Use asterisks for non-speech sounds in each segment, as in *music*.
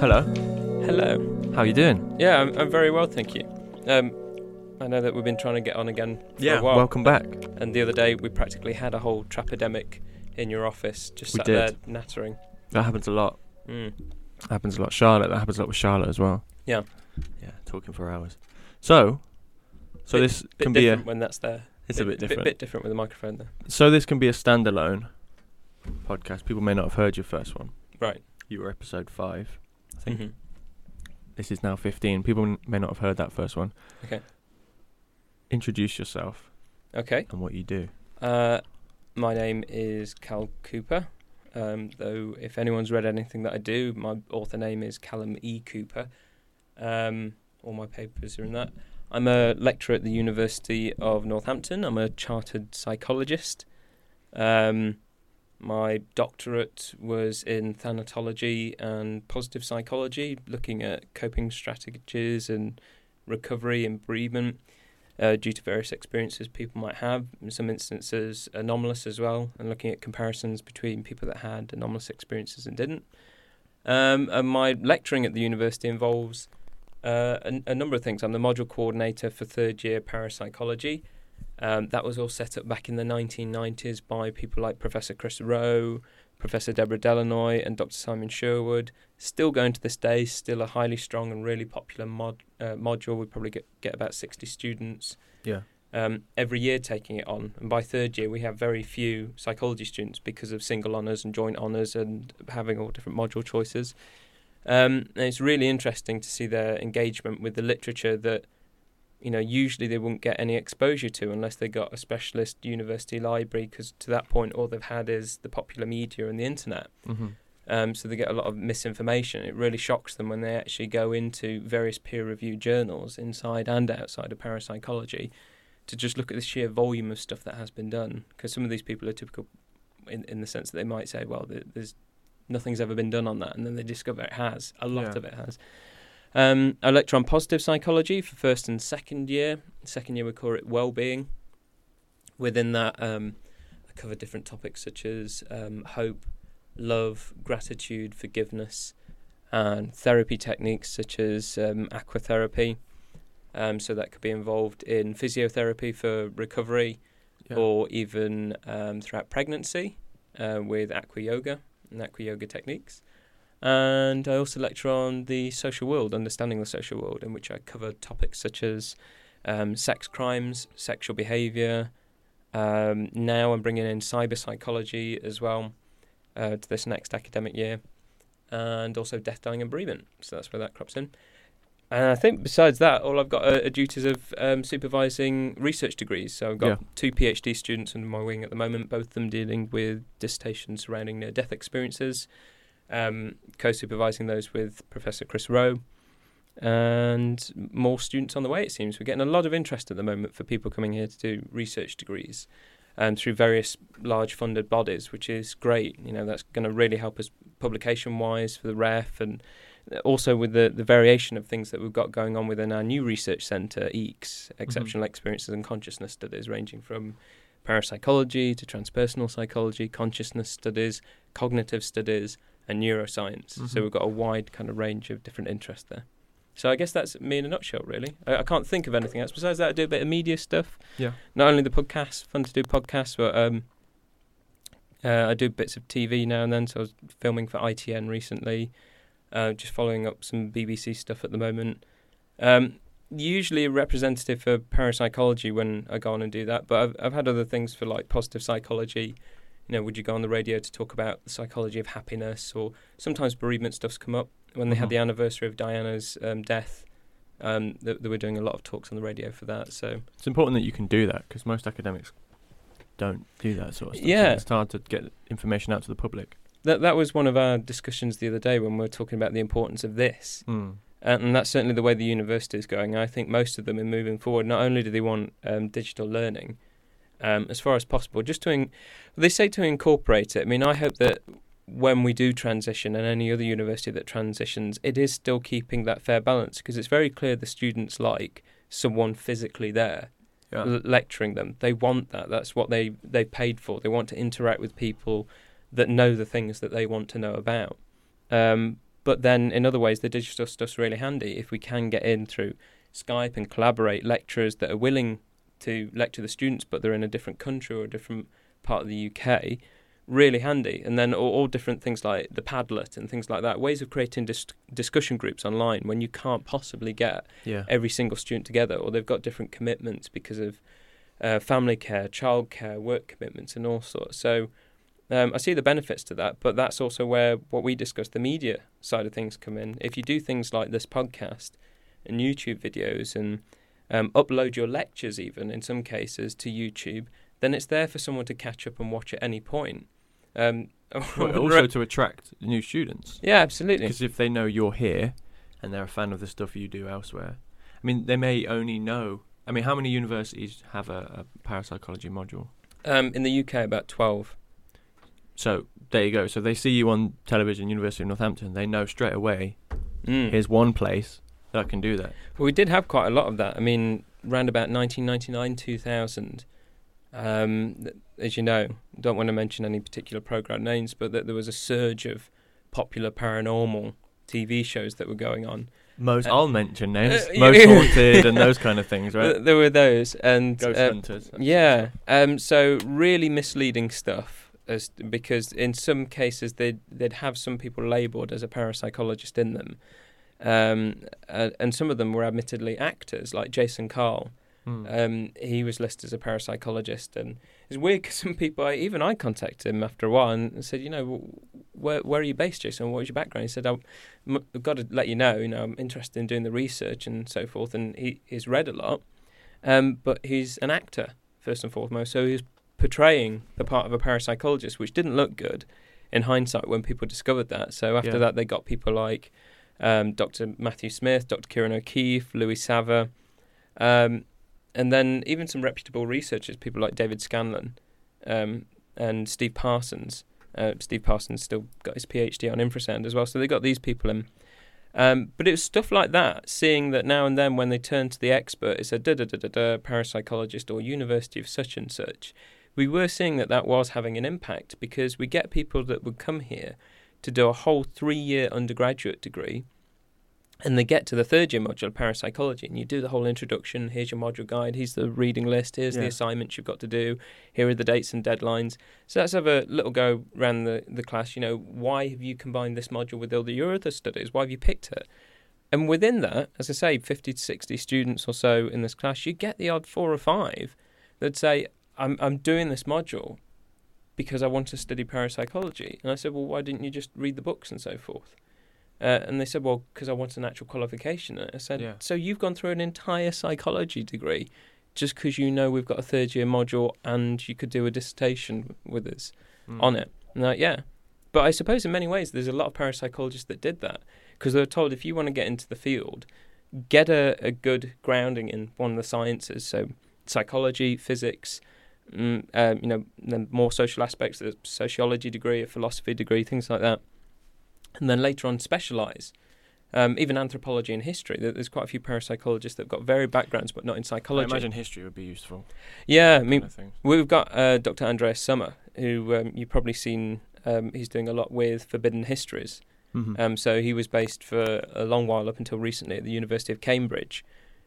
Hello. Hello. How are you doing? Yeah, I'm, I'm very well, thank you. Um, I know that we've been trying to get on again for a while, Welcome back. and the other day we practically had a whole Trapademic in your office, just We sat did. there nattering. That happens a lot. Mm. That happens a lot. Charlotte. That happens a lot with Charlotte as well. Yeah. Yeah. Talking for hours. So, so Bit- this Bit can be a. when that's there. It's a bit different. Bit, different with the microphone there. So this can be a standalone podcast. People may not have heard your first one. Right. You were episode five. I think Mhm. this is now fifteen. People may not have heard that first one. Okay. Introduce yourself Okay. and what you do. Uh, my name is Cal Cooper. Um, though, if anyone's read anything that I do, my author name is Callum E. Cooper. Um, all my papers are in that. I'm a lecturer at the University of Northampton. I'm a chartered psychologist. Um, my doctorate was in thanatology and positive psychology, looking at coping strategies and recovery and bereavement uh, due to various experiences people might have. In some instances, anomalous as well, and looking at comparisons between people that had anomalous experiences and didn't. Um, and my lecturing at the university involves uh, a, a number of things. I'm the module coordinator for third year parapsychology. Um, that was all set up back in the 1990s by people like Professor Chris Rowe, Professor Deborah Delanoy, and Dr. Simon Sherwood. Still going to this day, still a highly strong and really popular mod, uh, module. We probably get, get about 60 students Yeah. um, every year taking it on. And by third year, we have very few psychology students because of single honours and joint honours and having all different module choices. Um, and it's really interesting to see their engagement with the literature that, you know, usually they wouldn't get any exposure to unless they got a specialist university library, because to that point, all they've had is the popular media and the internet. Mm-hmm. Um, so they get a lot of misinformation. It really shocks them when they actually go into various peer-reviewed journals inside and outside of parapsychology to just look at the sheer volume of stuff that has been done. Because some of these people are typical in, in the sense that they might say, well, there's nothing's ever been done on that, and then they discover it has. A lot Yeah. of it has. Um, I lecture on positive psychology for first and second year. Second year we call it well-being. Within that, um, I cover different topics such as um, hope, love, gratitude, forgiveness, and therapy techniques such as um, aquatherapy. Um, so that could be involved in physiotherapy for recovery, Yeah. or even um, throughout pregnancy uh, with aqua yoga and aqua yoga techniques. And I also lecture on the social world, understanding the social world, in which I cover topics such as um, sex crimes, sexual behaviour. Um, now I'm bringing in cyber psychology as well uh, to this next academic year, and also death, dying, and bereavement. So that's where that crops in. And I think besides that, all I've got are, are duties of um, supervising research degrees. So I've got Yeah. two PhD students under my wing at the moment, both of them dealing with dissertations surrounding near death experiences, um, co supervising those with Professor Chris Rowe. And more students on the way, it seems. We're getting a lot of interest at the moment for people coming here to do research degrees um, through various large funded bodies, which is great. You know, that's going to really help us publication wise for the ref and also with the, the variation of things that we've got going on within our new research centre, EECS, Exceptional Experiences and Consciousness Studies, ranging from parapsychology to transpersonal psychology, consciousness studies, cognitive studies, and neuroscience. So Mhm. we've got a wide kind of range of different interests there. So I guess that's me in a nutshell, really. I, I can't think of anything else. Besides that, I do a bit of media stuff. Yeah. Not only the podcast, fun to do podcasts, but um, uh, I do bits of TV now and then. So I was filming for ITN recently, uh, just following up some BBC stuff at the moment. Um, usually a representative for parapsychology when I go on and do that, but I've, I've had other things for like positive psychology. You know, would you go on the radio to talk about the psychology of happiness, or sometimes bereavement stuff's come up when they Mhm. had the anniversary of Diana's um, death. Um, they, they were doing a lot of talks on the radio for that. So It's important that you can do that because most academics don't do that sort of stuff. so Yeah. it's hard to get information out to the public. that that was one of our discussions the other day when we were talking about the importance of this. Mm. And, and that's certainly the way the university is going. I think most of them are moving forward. Not only do they want um, digital learning, um, as far as possible, just to in, they say to incorporate it. I mean, I hope that when we do transition, and any other university that transitions, it is still keeping that fair balance because it's very clear the students like someone physically there Yeah. l- lecturing them. They want that. That's what they they paid for. They want to interact with people that know the things that they want to know about. Um, but then in other ways, the digital stuff's really handy if we can get in through Skype and collaborate. Lecturers that are willing to lecture the students, but they're in a different country or a different part of the UK, really handy. And then all, all different things like the Padlet and things like that, ways of creating dis- discussion groups online when you can't possibly get Yeah. every single student together, or they've got different commitments because of uh, family care, childcare, work commitments, and all sorts. So um, I see the benefits to that, but that's also where what we discuss, the media side of things, come in. If you do things like this podcast and YouTube videos and um, upload your lectures, even in some cases, to YouTube, then it's there for someone to catch up and watch at any point. Um, *laughs* But also to attract new students. yeah, absolutely. Because if they know you're here and they're a fan of the stuff you do elsewhere, I mean, they may only know. I mean, how many universities have a, a parapsychology module? Um, in the UK, about 12. So there you go. So they see you on television, University of Northampton. They know straight away. Mm. Here's one place that can do that. Well, we did have quite a lot of that. I mean, round about 1999, 2000, um, as you know, don't want to mention any particular program names, but that there was a surge of popular paranormal TV shows that were going on. Most Uh, I'll mention names. uh, Most haunted and those kind of *laughs* things, right? There were those, and Ghost uh, hunters. yeah, um, so really misleading stuff. As because in some cases they'd they'd have some people labelled as a parapsychologist in them, um, uh, and some of them were admittedly actors like Jason Carl. Hmm. Um, he was listed as a parapsychologist, and it's weird because *laughs* some people, I, even I contacted him after a while and said, you know, where where are you based, Jason? What was your background? He said, "I've m- I've got to let you know, you know, I'm interested in doing the research and so forth, and he, he's read a lot, um, but he's an actor first and foremost, so he's portraying the part of a parapsychologist, which didn't look good in hindsight when people discovered that. So after Yeah. that, they got people like um, Dr. Matthew Smith, Dr. Ciarán O'Keeffe, Louis Sava. Um, and then even some reputable researchers, people like David Scanlon um, and Steve Parsons. Uh, Steve Parsons still got his PhD on infrasound as well, so they got these people in. Um, but it was stuff like that, seeing that now and then when they turn to the expert, it's a da da da da da parapsychologist or University of such and such. We were seeing that that was having an impact because we get people that would come here to do a whole three year undergraduate degree and they get to the third year module of parapsychology and you do the whole introduction. Here's your module guide. Here's the reading list. Here's the assignments you've got to do. Here are the dates and deadlines. So let's have a little go around the, the class. You know why have you combined this module with all the your other studies? Why have you picked it and within that as i say 50 to 60 students or so in this class you get the odd four or five that say i'm, I'm doing this module because i want to study parapsychology and i said well why didn't you just read the books and so forth uh, and they said, well, because I want an actual qualification. And I said, Yeah. so you've gone through an entire psychology degree just because you know we've got a third year module and you could do a dissertation with us Hmm. on it. And like, yeah. But I suppose in many ways there's a lot of parapsychologists that did that because they were told if you want to get into the field, get a, a good grounding in one of the sciences. So psychology, physics, mm, um, you know, the more social aspects, a sociology degree, a philosophy degree, things like that. And then later on specialize. Um, even anthropology and history. There's quite a few parapsychologists that've got varied backgrounds, but not in psychology. I imagine history would be useful. yeah, I mean. We've got uh, Dr. Andreas Sommer, who um, you've probably seen. Um, he's doing a lot with Forbidden Histories. Mhm. Um, so he was based for a long while up until recently at the University of Cambridge,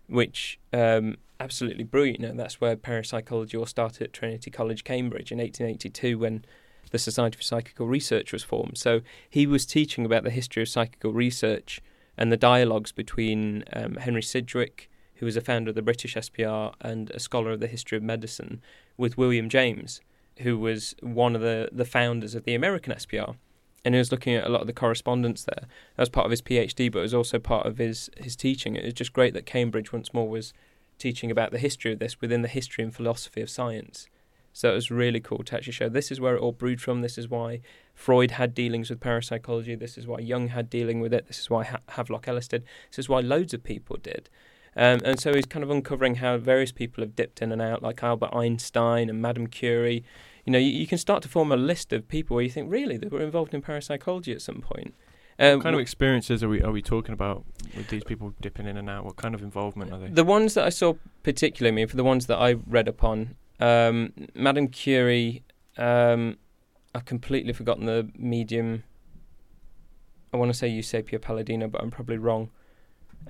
which um, absolutely brilliant. That's where parapsychology all started at Trinity College, Cambridge, in 1882 when the Society for Psychical Research was formed. So he was teaching about the history of psychical research and the dialogues between um, Henry Sidgwick, who was a founder of the British SPR and a scholar of the history of medicine, with William James, who was one of the, the founders of the American SPR. And he was looking at a lot of the correspondence there. That was part of his PhD, but it was also part of his, his teaching. It was just great that Cambridge once more was teaching about the history of this within the history and philosophy of science. So it was really cool to actually show this is where it all brewed from. This is why Freud had dealings with parapsychology. This is why Jung had dealing with it. This is why ha- Havelock Ellis did. This is why loads of people did. Um, and so he's kind of uncovering how various people have dipped in and out, like Albert Einstein and Madame Curie. You know, you, you can start to form a list of people where you think, really, they were involved in parapsychology at some point. Um, What kind of experiences are we are we talking about with these people dipping in and out? What kind of involvement are they? The ones that I saw particularly, I mean, for the ones that I read upon, um, Madame Curie, um, I've completely forgotten the medium. I want to say Eusapia Palladino, but I'm probably wrong.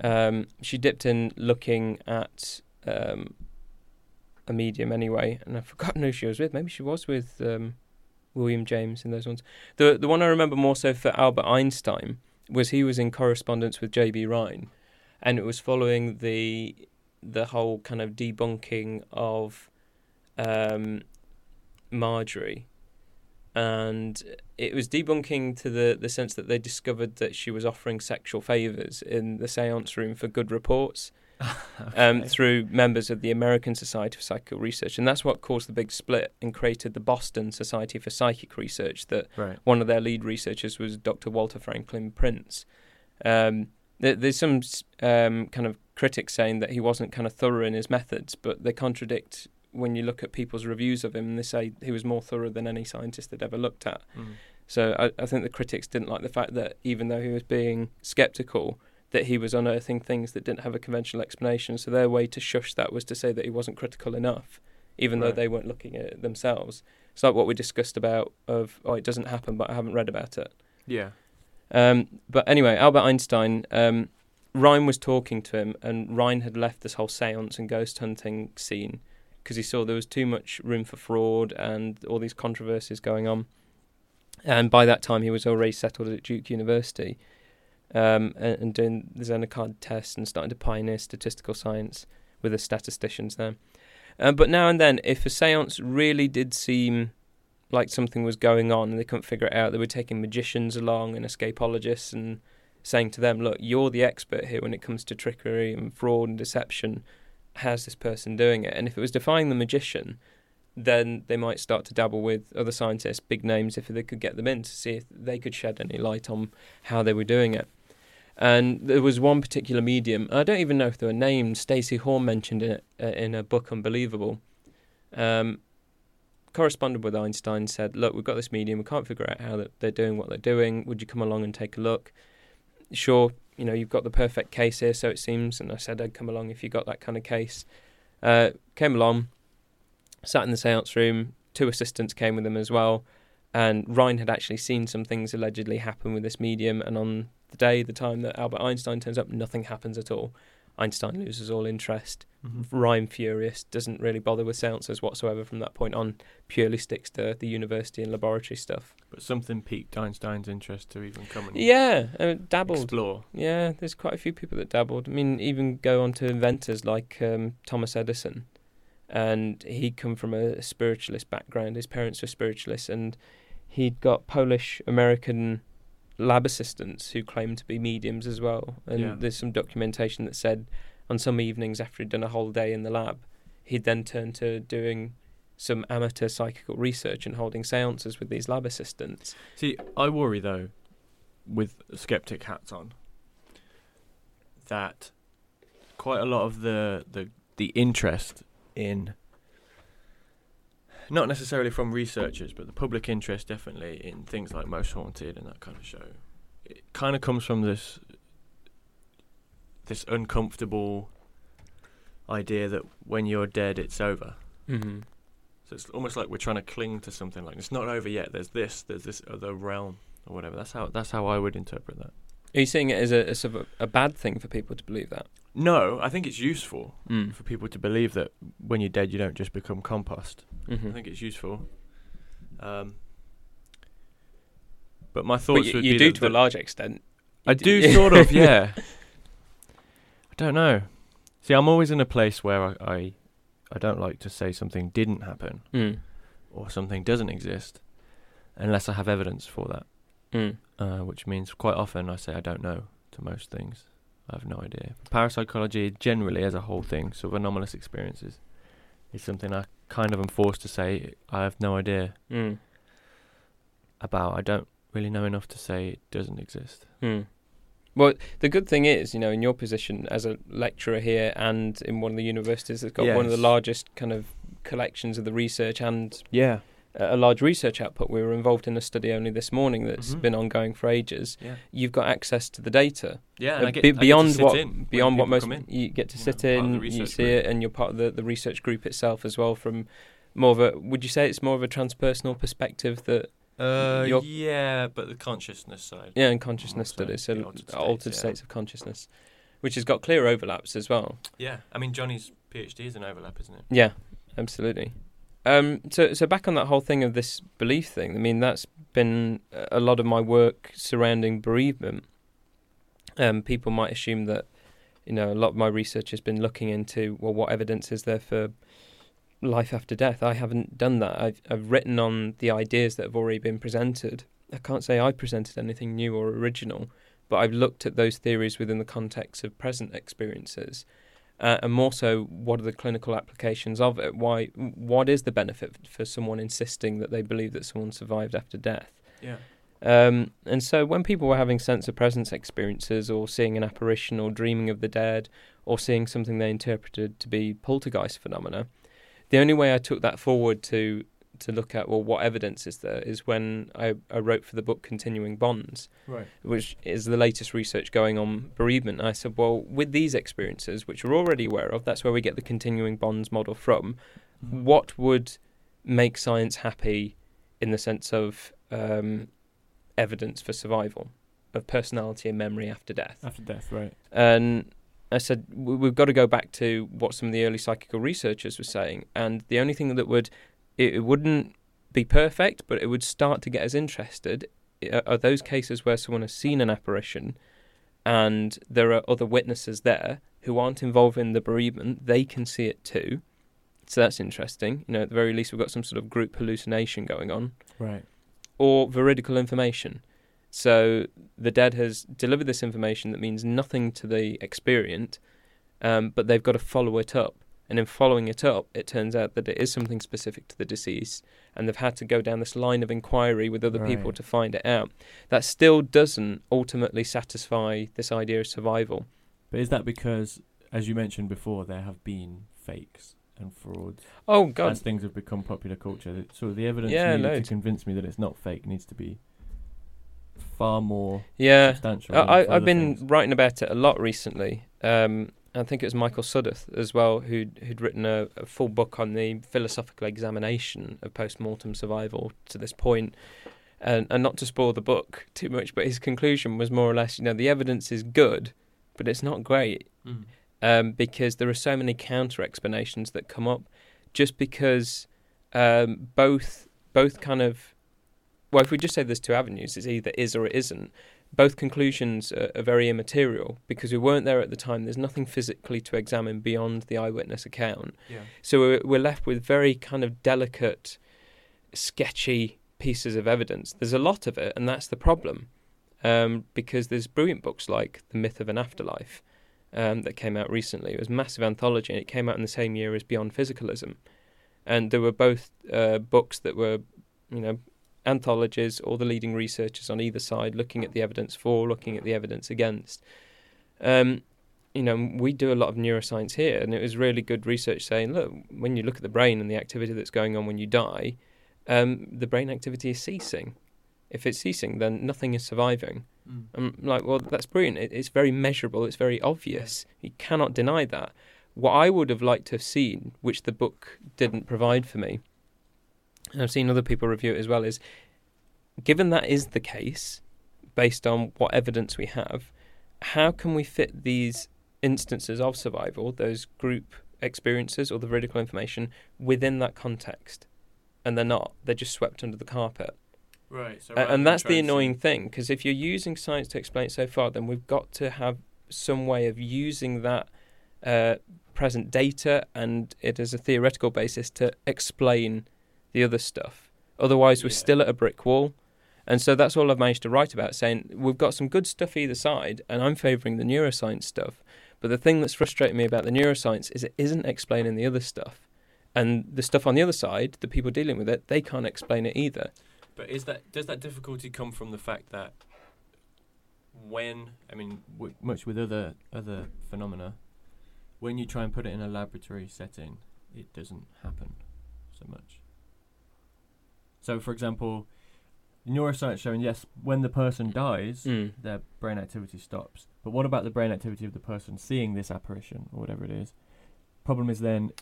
Um, she dipped in looking at um, a medium anyway, and I've forgotten who she was with. Maybe she was with um, William James in those ones. The the one I remember more so for Albert Einstein was he was in correspondence with J.B. Rhine, and it was following the the whole kind of debunking of um, Margery, and it was debunking to the the sense that they discovered that she was offering sexual favors in the séance room for good reports. *laughs* Um, through members of the American Society for Psychical Research, and that's what caused the big split and created the Boston Society for Psychic Research. That right. one of their lead researchers was Dr. Walter Franklin Prince. Um, there, there's some um, kind of critics saying that he wasn't kind of thorough in his methods, but they contradict when you look at people's reviews of him. and They say he was more thorough than any scientist they'd ever looked at. Mm. So I, I think the critics didn't like the fact that even though he was being skeptical, that he was unearthing things that didn't have a conventional explanation. So their way to shush that was to say that he wasn't critical enough, even though they weren't looking at it themselves. It's like what we discussed about of oh it doesn't happen, but I haven't read about it. Yeah. Um, but anyway, Albert Einstein, um, Rhine was talking to him, and Rhine had left this whole seance and ghost hunting scene because he saw there was too much room for fraud and all these controversies going on. And by that time, he was already settled at Duke University um, and, and doing the Zener card test and starting to pioneer statistical science with the statisticians there. Uh, but now and then, if a seance really did seem like something was going on and they couldn't figure it out, they were taking magicians along and escapologists and saying to them, "Look, you're the expert here when it comes to trickery and fraud and deception. How's this person doing it?" And if it was defying the magician, then they might start to dabble with other scientists, big names, if they could get them in to see if they could shed any light on how they were doing it. And there was one particular medium. I don't even know if they were named. Stacy Horn mentioned it uh, in a book, Unbelievable. Um, corresponded with Einstein, said, "Look, we've got this medium. We can't figure out how they're doing what they're doing. Would you come along and take a look?" Sure, you know you've got the perfect case here, so it seems. And I said I'd come along if you got that kind of case. Uh, came along, sat in the séance room. Two assistants came with him as well, and Rhine had actually seen some things allegedly happen with this medium. And on the day, the time that Albert Einstein turns up, nothing happens at all. Einstein loses all interest. Mhm. Rhine furious, doesn't really bother with seances whatsoever from that point on. Purely sticks to the university and laboratory stuff. But something piqued Einstein's interest to even come and Yeah, uh, dabbled. explore. Yeah, there's quite a few people that dabbled. I mean, even go on to inventors like um, Thomas Edison, and he'd come from a spiritualist background. His parents were spiritualists, and he'd got Polish American lab assistants who claimed to be mediums as well. And Yeah. there's some documentation that said on some evenings after he'd done a whole day in the lab, he'd then turn to doing some amateur psychical research and holding seances with these lab assistants. See, I worry though, with skeptic hats on, that quite a lot of the the the interest in not necessarily from researchers, but the public interest definitely in things like Most Haunted and that kind of show, it kind of comes from this this uncomfortable idea that when you're dead, it's over. Mm-hmm. So it's almost like we're trying to cling to something like it's not over yet. There's this, there's this other realm or whatever. That's how that's how I would interpret that. Are you seeing it as a, as sort of a, a bad thing for people to believe that? No, I think it's useful Mm. for people to believe that when you're dead, you don't just become compost. Mm-hmm. I think it's useful. Um, but my But thoughts you, would you do to a large extent. I You do sort of, *laughs* yeah. I don't know. See, I'm always in a place where I, I, I don't like to say something didn't happen Mm. or something doesn't exist, unless I have evidence for that. Mm. uh, which means quite often I say I don't know to most things. I have no idea. Parapsychology, generally as a whole thing, sort of anomalous experiences, is something I kind of am forced to say I have no idea Mm. about. I don't really know enough to say it doesn't exist. Mm. Well, the good thing is, you know, in your position as a lecturer here and in one of the universities that's got one of the largest kind of collections of the research and Yeah. A large research output. We were involved in a study only this morning that's Mhm. been ongoing for ages. Yeah. You've got access to the data Yeah. Uh, I get, be- I get to beyond sit what in beyond what most in. you get to sit know, part of the in, you see group. it, and you're part of the, the research group itself as well. From more of a, would you say it's more of a transpersonal perspective that Uh, Your- yeah, but the consciousness side. Yeah, and consciousness Also, studies, so altered, altered states, states, of consciousness, which has got clear overlaps as well. Yeah, I mean Johnny's PhD is an overlap, isn't it? Yeah, absolutely. Um, so, so back on that whole thing of this belief thing. I mean, that's been a lot of my work surrounding bereavement. Um, people might assume that, you know, a lot of my research has been looking into well, what evidence is there for life after death? I haven't done that. I've I've written on the ideas that have already been presented. I can't say I presented anything new or original, but I've looked at those theories within the context of present experiences uh, and more so, what are the clinical applications of it? Why? What is the benefit for someone insisting that they believe that someone survived after death? Yeah. Um, and so, when people were having sense of presence experiences, or seeing an apparition, or dreaming of the dead, or seeing something they interpreted to be poltergeist phenomena, the only way I took that forward to to look at well, what evidence is there, is when I, I wrote for the book Continuing Bonds Right. which is the latest research going on bereavement. And I said, well, with these experiences, which we're already aware of, that's where we get the continuing bonds model from. What would make science happy in the sense of um, evidence for survival, of personality and memory after death? After death, right? And I said, we've got to go back to what some of the early psychical researchers were saying. And the only thing that would, it, it wouldn't be perfect, but it would start to get us interested are those cases where someone has seen an apparition and there are other witnesses there who aren't involved in the bereavement. They can see it too. So that's interesting. You know, at the very least, we've got some sort of group hallucination going on Right. or veridical information. So the dead has delivered this information that means nothing to the experient, um, but they've got to follow it up. And in following it up, it turns out that it is something specific to the deceased, and they've had to go down this line of inquiry with other people to find it out. That still doesn't ultimately satisfy this idea of survival. But is that because, as you mentioned before, there have been fakes and frauds Oh God, as things have become popular culture? So the evidence Yeah, needed loads. to convince me that it's not fake needs to be far more yeah. substantial. I, I, I've been things. writing about it a lot recently. Um, I think it was Michael Sudduth as well who'd, who'd written a, a full book on the philosophical examination of post-mortem survival to this point. And, and not to spoil the book too much, but his conclusion was more or less, you know, the evidence is good, but it's not great Mm. um, because there are so many counter explanations that come up just because um, both both kind of well if we just say there's two avenues it's either is or it isn't both conclusions are, are very immaterial because we weren't there at the time there's nothing physically to examine beyond the eyewitness account Yeah. so we're, we're left with very kind of delicate sketchy pieces of evidence there's a lot of it and that's the problem um, because there's brilliant books like the myth of an afterlife um, that came out recently. It was a massive anthology, and it came out in the same year as Beyond Physicalism. And there were both uh, books that were, you know, anthologies, or the leading researchers on either side looking at the evidence for, looking at the evidence against. Um, you know, we do a lot of neuroscience here, and it was really good research saying, look, when you look at the brain and the activity that's going on when you die, um, the brain activity is ceasing. If it's ceasing, then nothing is surviving. Mm. I'm like, well, that's brilliant. It, it's very measurable. It's very obvious. You cannot deny that. What I would have liked to have seen, which the book didn't provide for me, and I've seen other people review it as well, is given that is the case, based on what evidence we have, how can we fit these instances of survival, those group experiences or the veridical information, within that context? And they're not. They're just swept under the carpet. Right. So and that's the annoying thing because if you're using science to explain it so far, then we've got to have some way of using that uh, present data and it as a theoretical basis to explain the other stuff. Otherwise, we're Yeah. still at a brick wall. And so that's all I've managed to write about, saying we've got some good stuff either side, and I'm favouring the neuroscience stuff. But the thing that's frustrating me about the neuroscience is it isn't explaining the other stuff. And the stuff on the other side, the people dealing with it, they can't explain it either. But is that does that difficulty come from the fact that when I mean, w- much with other other phenomena, when you try and put it in a laboratory setting, it doesn't happen so much. So, for example, neuroscience showing yes, when the person dies, Mm. their brain activity stops. But what about the brain activity of the person seeing this apparition or whatever it is? Problem is then,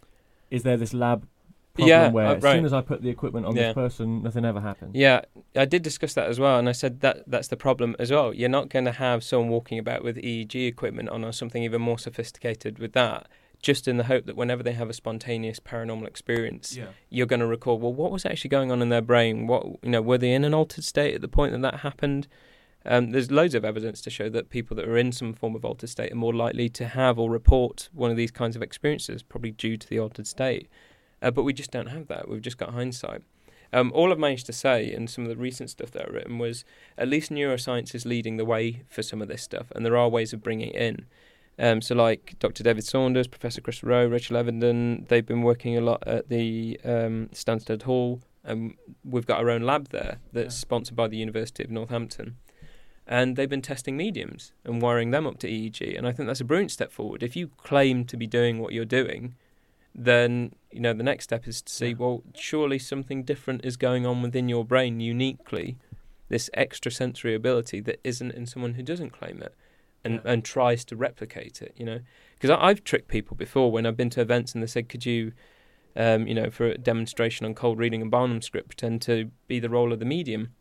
is there this lab problem Yeah, where uh, as right. soon as I put the equipment on Yeah. this person, nothing ever happens. Yeah, I did discuss that as well, and I said that that's the problem as well. You're not going to have someone walking about with EEG equipment on or something even more sophisticated with that, just in the hope that whenever they have a spontaneous paranormal experience, Yeah. you're going to recall, well, what was actually going on in their brain? What you know, were they in an altered state at the point that that happened? Um, there's loads of evidence to show that people that are in some form of altered state are more likely to have or report one of these kinds of experiences, probably due to the altered state. Uh, but we just don't have that. We've just got hindsight. Um, all I've managed to say in some of the recent stuff that I've written was at least neuroscience is leading the way for some of this stuff, and there are ways of bringing it in. Um, so, like Dr. David Saunders, Professor Chris Rowe, Rachel Evenden, they've been working a lot at the um, Stansted Hall, and we've got our own lab there that's Yeah. sponsored by the University of Northampton. And they've been testing mediums and wiring them up to EEG, and I think that's a brilliant step forward. If you claim to be doing what you're doing, then you know the next step is to see Yeah. well surely something different is going on within your brain uniquely this extrasensory ability that isn't in someone who doesn't claim it and Yeah. and tries to replicate it you know because I've tricked people before when I've been to events and they said could you um, you know for a demonstration on cold reading and Barnum script pretend to be the role of the medium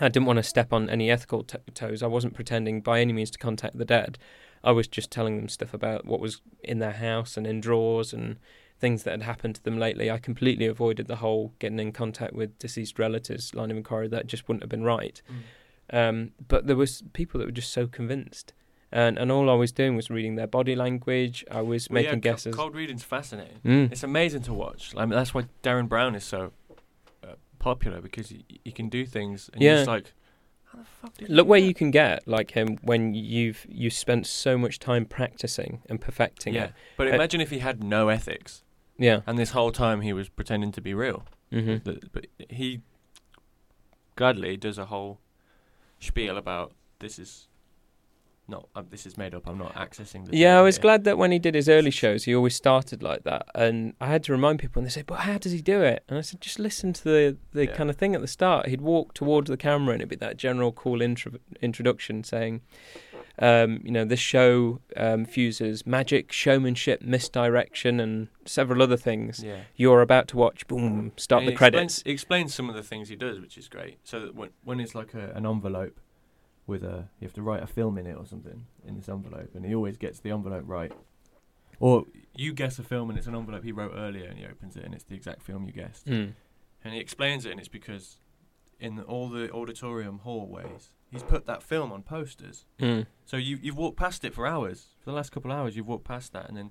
I didn't want to step on any ethical t- toes I wasn't pretending by any means to contact the dead I was just telling them stuff about what was in their house and in drawers and things that had happened to them lately. I completely avoided the whole getting in contact with deceased relatives line of inquiry. That just wouldn't have been right. Um, but there was people that were just so convinced, and and all I was doing was reading their body language. I was Well, making yeah, guesses. Cold reading's fascinating. Mm. It's amazing to watch. I mean, that's why Derren Brown is so uh, popular because he, he can do things and Yeah. you're just like, how the fuck did Look where you can get like him when you've you spent so much time practicing and perfecting Yeah, it. but Uh, imagine if he had no ethics Yeah. and this whole time he was pretending to be real. Mm-hmm. But he gladly does a whole spiel about this is not uh, this is made up. I'm not accessing the. Yeah, I was here." glad that when he did his early shows, he always started like that. And I had to remind people, and they said, "But how does he do it?" And I said, "Just listen to the the Yeah. kind of thing at the start. He'd walk towards the camera, and it'd be that general cool intro- introduction saying." Um, you know, this show um, fuses magic, showmanship, misdirection, and several other things. Yeah. You're about to watch. Boom! Start And the he credits. Explains, he explains some of the things he does, which is great. So that when when it's like a, an envelope with a you have to write a film in it or something in this envelope, and he always gets the envelope right. Or you guess a film and it's an envelope he wrote earlier, and he opens it and it's the exact film you guessed. Mm. And he explains it, and it's because in all the auditorium hallways, he's put that film on posters. Mm. So you you've walked past it for hours. For the last couple of hours, you've walked past that, and then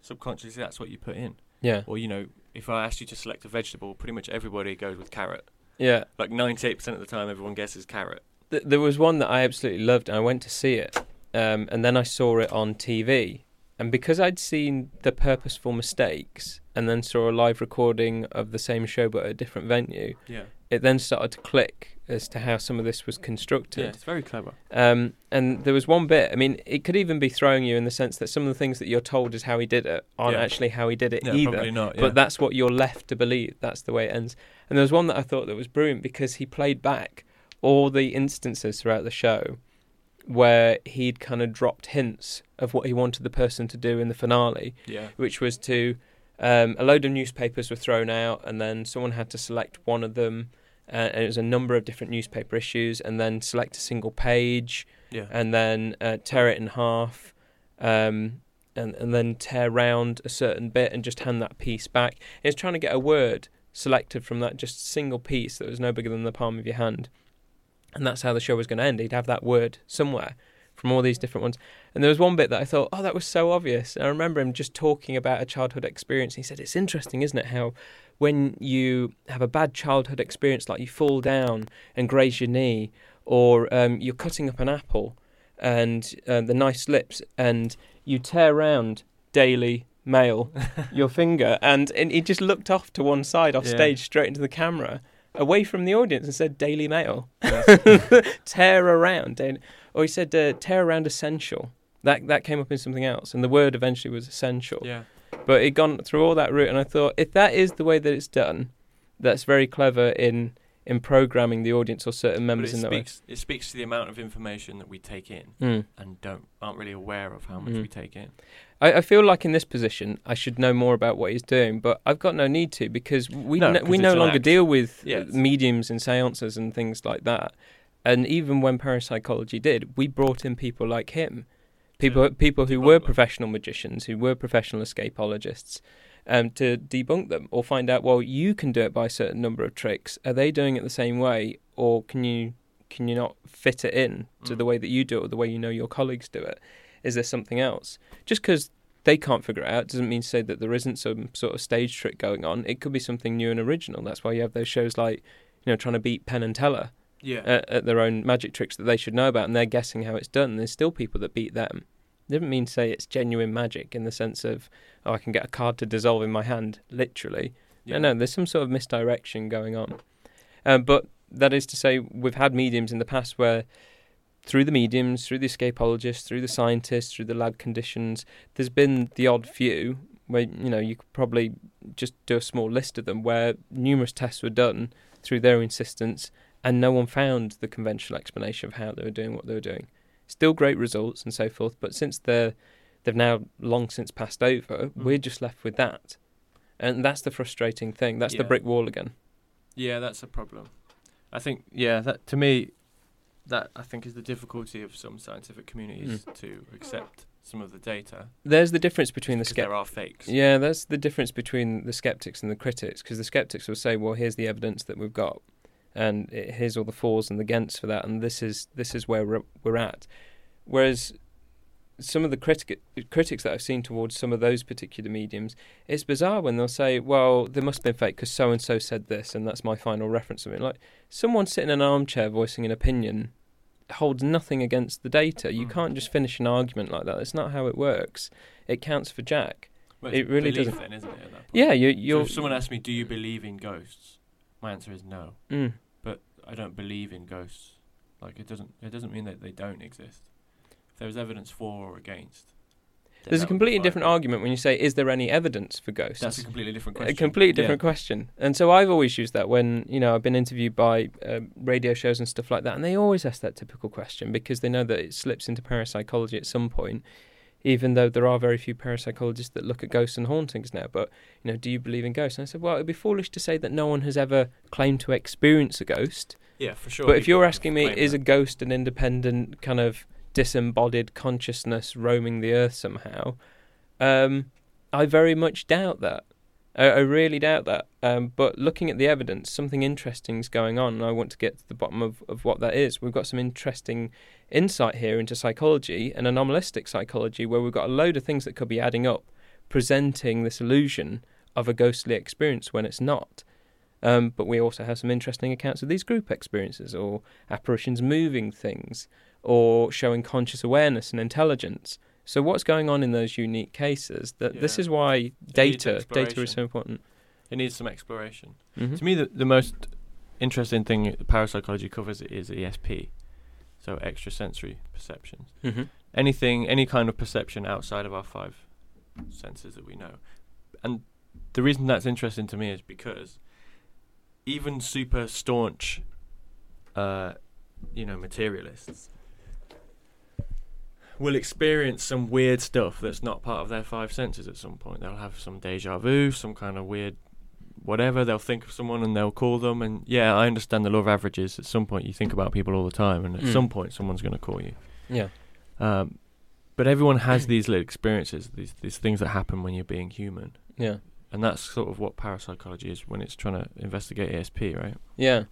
subconsciously that's what you put in. Yeah, Or you know, if I asked you to select a vegetable, pretty much everybody goes with carrot. yeah. Like 98% of the time, everyone guesses carrot. Th- there was one that I absolutely loved, and I went to see it, um, and then I saw it on TV. And because I'd seen the purposeful mistakes, and then saw a live recording of the same show but at a different venue, Yeah. It then started to click as to how some of this was constructed. Yeah, it's very clever. Um, and there was one bit. I mean, it could even be throwing you in the sense that some of the things that you're told is how he did it aren't Yeah. actually how he did it Yeah, either probably not. Yeah. but that's what you're left to believe. That's the way it ends. And there was one that I thought that was brilliant because he played back all the instances throughout the show where he'd kind of dropped hints of what he wanted the person to do in the finale, yeah. which was to um, a load of newspapers were thrown out, and then someone had to select one of them. Uh, and it was a number of different newspaper issues, and then select a single page, Yeah. and then uh, tear it in half, um, and and then tear round a certain bit and just hand that piece back. It's trying to get a word selected from that just single piece that was no bigger than the palm of your hand, and that's how the show was going to end. He'd have that word somewhere from all these different ones. And there was one bit that I thought, oh, that was so obvious. And I remember him just talking about a childhood experience. He said, it's interesting, isn't it, how when you have a bad childhood experience, like you fall down and graze your knee, or um, you're cutting up an apple and uh, the nice slips, and you tear round Daily Mail *laughs* your finger, and, and he just looked off to one side, off Yeah. stage, straight into the camera, away from the audience, and said Daily Mail. *laughs* Tear around, or he said uh, tear around essential. That that came up in something else, and the word eventually was essential. yeah. But it gone through all that route, and I thought if that is the way that it's done, that's very clever in in programming the audience or certain members in that way. it speaks to the amount of information that we take in Mm. and don't aren't really aware of how much Mm. we take in. I, I feel like in this position, I should know more about what he's doing, but I've got no need to because we No, no, we no longer act. deal with Yeah, uh, mediums and seances and things like that. And even when parapsychology did, we brought in people like him, people people who were professional magicians, who were professional escapologists, um, to debunk them or find out. Well, you can do it by a certain number of tricks. Are they doing it the same way, or can you can you not fit it in to Mm. the way that you do it or the way you know your colleagues do it? Is there something else? Just because they can't figure it out doesn't mean to say that there isn't some sort of stage trick going on. It could be something new and original. That's why you have those shows like, you know, trying to beat Penn and Teller Yeah. at, at their own magic tricks that they should know about, and they're guessing how it's done. There's still people that beat them. Doesn't mean to say it's genuine magic in the sense of, oh, I can get a card to dissolve in my hand, literally. yeah. No, no, there's some sort of misdirection going on. Um, but that is to say, we've had mediums in the past where, through the mediums, through the escapologists, through the scientists, through the lab conditions, there's been the odd few where you know you could probably just do a small list of them where numerous tests were done through their insistence, and no one found the conventional explanation of how they were doing what they were doing. Still great results and so forth, but since they're they've now long since passed over, Mm. we're just left with that. And that's the frustrating thing. That's the brick wall again. Yeah, that's a problem. I think yeah, that to me that I think is the difficulty of some scientific communities Mm. to accept some of the data There's the difference between the skeptics. there are fakes. Yeah, that's the difference between the skeptics and the critics. Because the skeptics will say, "Well, here's the evidence that we've got, and it, here's all the fors and the against for that, and this is this is where we're, we're at." Whereas some of the critic, critics that I've seen towards some of those particular mediums, it's bizarre when they'll say, "Well, there must have been fake because so and so said this, and that's my final reference of it." Like someone sitting in an armchair voicing an opinion holds nothing against the data. You Mm. can't just finish an argument like that. That's not how it works. It counts for Jack. But It really doesn't- Then, isn't it? At that point? Yeah, you, So you're. if someone asks me, "Do you believe in ghosts?" My answer is no. Mm. But I don't believe in ghosts. Like it doesn't. It doesn't mean that they don't exist. There was evidence for or against, There's a that completely different argument when you say, "Is there any evidence for ghosts?" That's a completely different a question. completely Yeah. different question. And so I've always used that when you know I've been interviewed by um, radio shows and stuff like that, and they always ask that typical question because they know that it slips into parapsychology at some point. Even though there are very few parapsychologists that look at ghosts and hauntings now, but you know, do you believe in ghosts? And I said, well, it'd be foolish to say that no one has ever claimed to experience a ghost. Yeah, for sure. but if you're asking me, is a ghost an independent kind of disembodied consciousness roaming the earth somehow? Um, I very much doubt that. I, I really doubt that. Um, but looking at the evidence, something interesting is going on, and I want to get to the bottom of, of what that is. We've got some interesting insight here into psychology and anomalistic psychology, where we've got a load of things that could be adding up, presenting this illusion of a ghostly experience when it's not. Um, but we also have some interesting accounts of these group experiences or apparitions moving things or showing conscious awareness and intelligence. So what's going on in those unique cases? That this is why data data is so important. It needs some exploration. Mhm. To me, the, the most interesting thing parapsychology covers is ESP, so extrasensory perceptions. Mhm. Anything, any kind of perception outside of our five senses that we know. And the reason that's interesting to me is because even super staunch, uh, you know, materialists will experience some weird stuff that's not part of their five senses at some point. They'll have some deja vu, some kind of weird whatever. They'll think of someone and they'll call them. And yeah, I understand the law of averages. At some point, you think about people all the time, and at Mm. some point, someone's going to call you. Yeah. Um, but everyone has *laughs* these little experiences, these these things that happen when you're being human, Yeah. and that's sort of what parapsychology is when it's trying to investigate ESP, right? Yeah,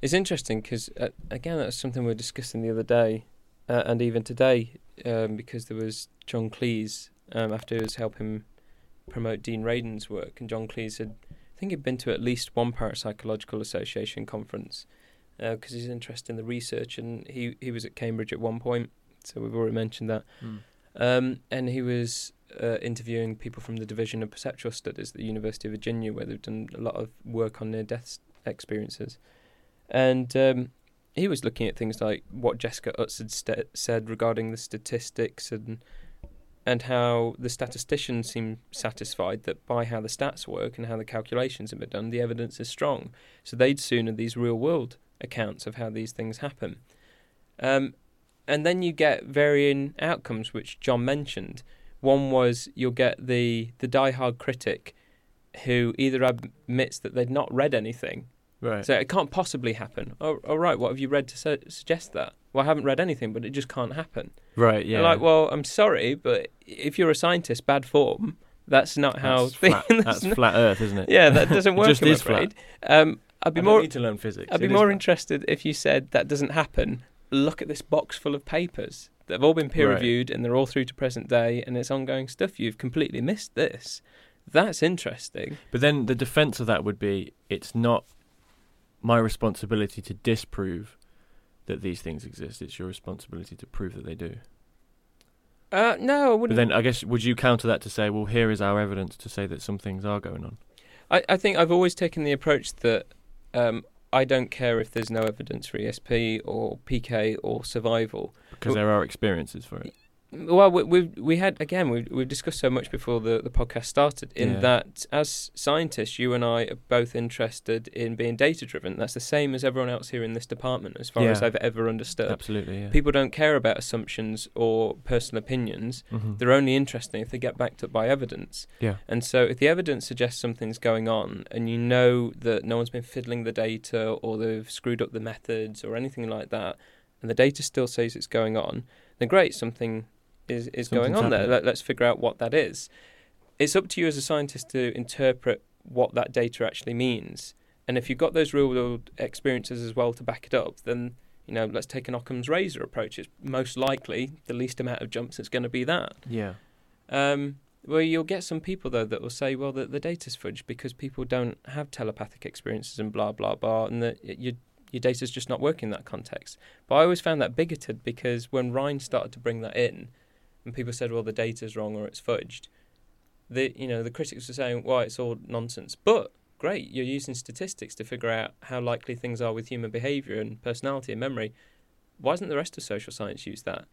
it's interesting because uh, again, that's something we were discussing the other day, uh, and even today, um, because there was John Cleese um, after he was helping promote Dean Radin's work, and John Cleese had, I think, he'd been to at least one parapsychological association conference because he's interested in the research, and he he was at Cambridge at one point, so we've already mentioned that. Um, and he was uh, interviewing people from the Division of Perceptual Studies at the University of Virginia, where they've done a lot of work on near death experiences. And um, he was looking at things like what Jessica Utts had st- said regarding the statistics and and how the statisticians seem satisfied that by how the stats work and how the calculations have been done, the evidence is strong. So they'd sooner these real world accounts of how these things happen. Um, and then you get varying outcomes, which John mentioned, One was you'll get the the diehard critic who either admits that they'd not read anything, Right. so it can't possibly happen. Oh, all right, what have you read to su- suggest that? Well, I haven't read anything, but it just can't happen. right. You're Yeah. like, well, I'm sorry, but if you're a scientist, bad form. That's not how. *laughs* that's flat, things- that's flat Earth, isn't it? yeah, that doesn't *laughs* work. just I'm is afraid. Um, I'd be I more. don't need to learn physics. I'd be more flat. interested if you said that doesn't happen. Look at this box full of papers that have all been peer Right. reviewed and they're all through to present day and it's ongoing stuff. You've completely missed this. That's interesting. But then the defense of that would be it's not my responsibility to disprove that these things exist. It's your responsibility to prove that they do. Uh, no, I wouldn't. then I guess would you counter that to say, well, here is our evidence to say that some things are going on? I, I think I've always taken the approach that um, I don't care if there's no evidence for ESP or PK or survival. Because there are experiences for it. Well, we we we had again we we've discussed so much before the the podcast started. In Yeah. that, as scientists, you and I are both interested in being data driven. That's the same as everyone else here in this department, as far as I've ever understood. Absolutely, yeah. People don't care about assumptions or personal opinions. Mhm. They're only interesting if they get backed up by evidence. Yeah. And so, if the evidence suggests something's going on, and you know that no one's been fiddling the data or they've screwed up the methods or anything like that, and the data still says it's going on, then great, something is, is going on there. happening. Let, let's figure out what that is. It's up to you as a scientist to interpret what that data actually means. And if you've got those real world experiences as well to back it up, then you know, let's take an Occam's razor approach. It's most likely the least amount of jumps it's going to be that. Yeah. Um, well, you'll get some people though that will say, well, the, the data's fudged because people don't have telepathic experiences and blah blah blah, and that your your data's just not working in that context. But I always found that bigoted because when Rhine started to bring that in, and people said, well, the data's wrong or it's fudged, the you know the critics were saying, well, it's all nonsense. But great, you're using statistics to figure out how likely things are with human behaviour and personality and memory. Why doesn't the rest of social science use that?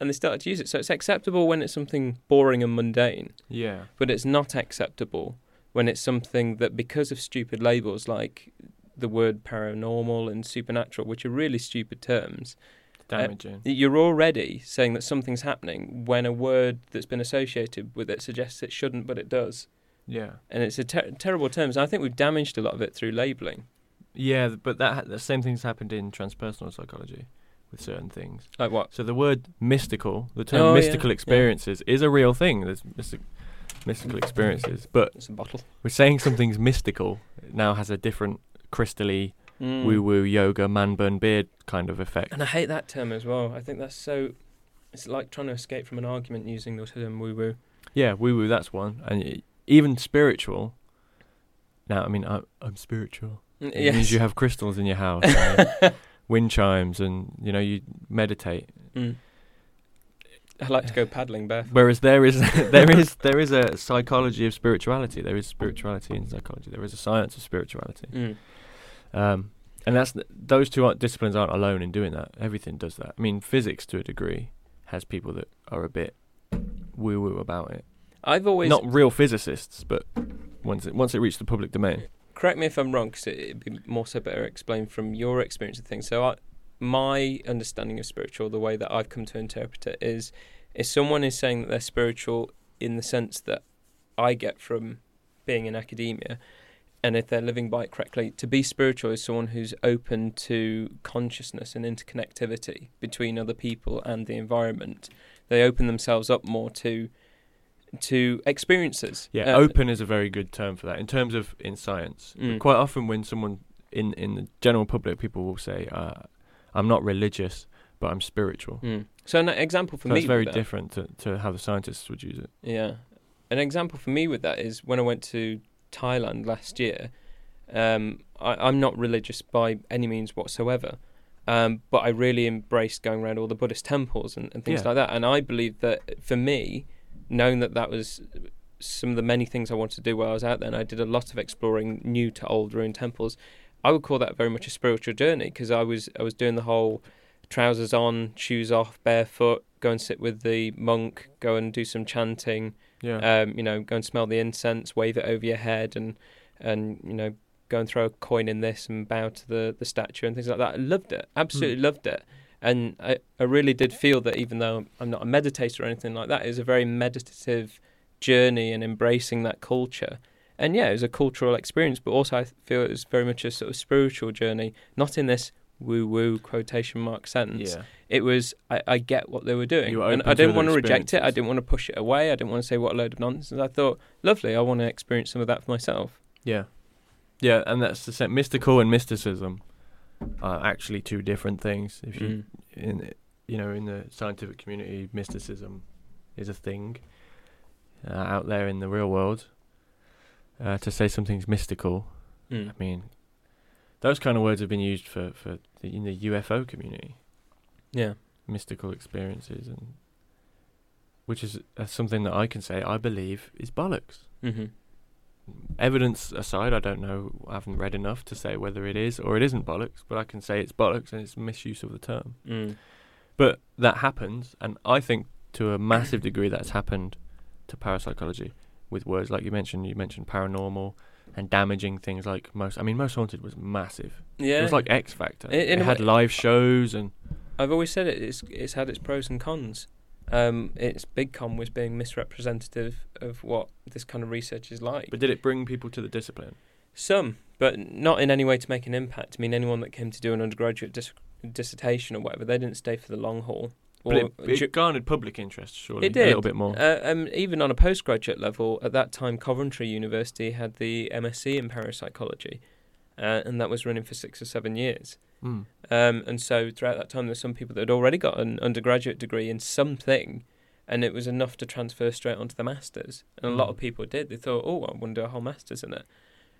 And they started to use it. So it's acceptable when it's something boring and mundane Yeah. but it's not acceptable when it's something that because of stupid labels like the word paranormal and supernatural which are really stupid terms Uh, Damaging. you're already saying that something's happening when a word that's been associated with it suggests it shouldn't but it does yeah. and it's a ter- terrible terms i think we've damaged a lot of it through labeling Yeah, but that ha- the same thing's happened in transpersonal psychology with certain things. like what So the word mystical, the term Oh, mystical yeah. experiences, is a real thing. There's mystic, mystical experiences, but it's a bottle we're saying something's mystical it now has a different crystally Mm. woo woo yoga man burn beard kind of effect. and i hate that term as well i think that's so it's like trying to escape from an argument using the term woo woo Yeah, woo woo, that's one, and even spiritual. Now, I mean, I, I'm spiritual. It means you have crystals in your house, *laughs* and wind chimes, and you know you meditate. Mm. I like to go paddling barefoot. Whereas there is *laughs* *laughs* there is there is a psychology of spirituality. There is spirituality in psychology. There is a science of spirituality. Mm. Um, and that's those two aren't, disciplines aren't alone in doing that. Everything does that. I mean, physics to a degree has people that are a bit woo woo about it. I've always Not real physicists, but once it once it reached the public domain. correct me if I'm wrong, because it'd be more so better explained from your experience of things. So, I, my understanding of spiritual, the way that I've come to interpret it, is if someone is saying that they're spiritual in the sense that I get from being in academia, and if they're living by it correctly, to be spiritual is someone who's open to consciousness and interconnectivity between other people and the environment. They open themselves up more to to experiences. Yeah, Uh, open is a very good term for that in terms of in science. Mm. Quite often, when someone in in the general public, people will say, uh, "I'm not religious, but I'm spiritual." Mm. So an example for So me, it's very different to, to how the scientists would use it. Yeah, an example for me with that is when I went to Thailand last year. Um, I, I'm not religious by any means whatsoever, um, but I really embraced going around all the Buddhist temples and, and things Yeah. like that. And I believe that for me, knowing that that was some of the many things I wanted to do while I was out there, and I did a lot of exploring new to old ruined temples. I would call that very much a spiritual journey because I was I was doing the whole trousers on, shoes off, barefoot, go and sit with the monk, go and do some chanting, Yeah, um, you know, go and smell the incense, wave it over your head, and and you know, go and throw a coin in this and bow to the the statue and things like that. I loved it, absolutely loved it. And I, I really did feel that even though I'm not a meditator or anything like that, it was a very meditative journey and embracing that culture. And yeah, it was a cultural experience, but also I feel it was very much a sort of spiritual journey, not in this woo woo quotation mark sense. Yeah. It was I, I get what they were doing, were and I didn't want to reject it. I didn't want to push it away. I didn't want to say what a load of nonsense. I thought, lovely, I want to experience some of that for myself. Yeah. Yeah, and that's the same. Mystical and mysticism are actually two different things. If you Mm. in you know in the scientific community, mysticism is a thing uh, out there in the real world. Uh, to say something's mystical, Mm. I mean, those kind of words have been used for for the, in the UFO community, Yeah. mystical experiences, and which is uh, something that I can say I believe is bollocks. hmm evidence aside, I don't know. I haven't read enough to say whether it is or it isn't bollocks, but I can say it's bollocks and it's misuse of the term. Mm. But that happens, and I think to a massive degree that's happened to parapsychology with words like you mentioned. You mentioned paranormal and damaging things like most. I mean, most haunted was massive. Yeah. It was like X Factor. In it had way- live shows and I've always said it. It's it's had its pros and cons. Um, its big con was being misrepresentative of what this kind of research is like. but did it bring people to the discipline? Some, but not in any way to make an impact. I mean, anyone that came to do an undergraduate dis- dissertation or whatever, they didn't stay for the long haul. But it, it garnered public interest, surely. It A little bit more. Uh, um, even on a postgraduate level, at that time, Coventry University had the MSc in parapsychology, uh, and that was running for six or seven years. Mm. Um, and so throughout that time, there's some people that had already got an undergraduate degree in something, and it was enough to transfer straight onto the masters. And a lot Mm. of people did. They thought, "Oh, I want to do a whole masters in it."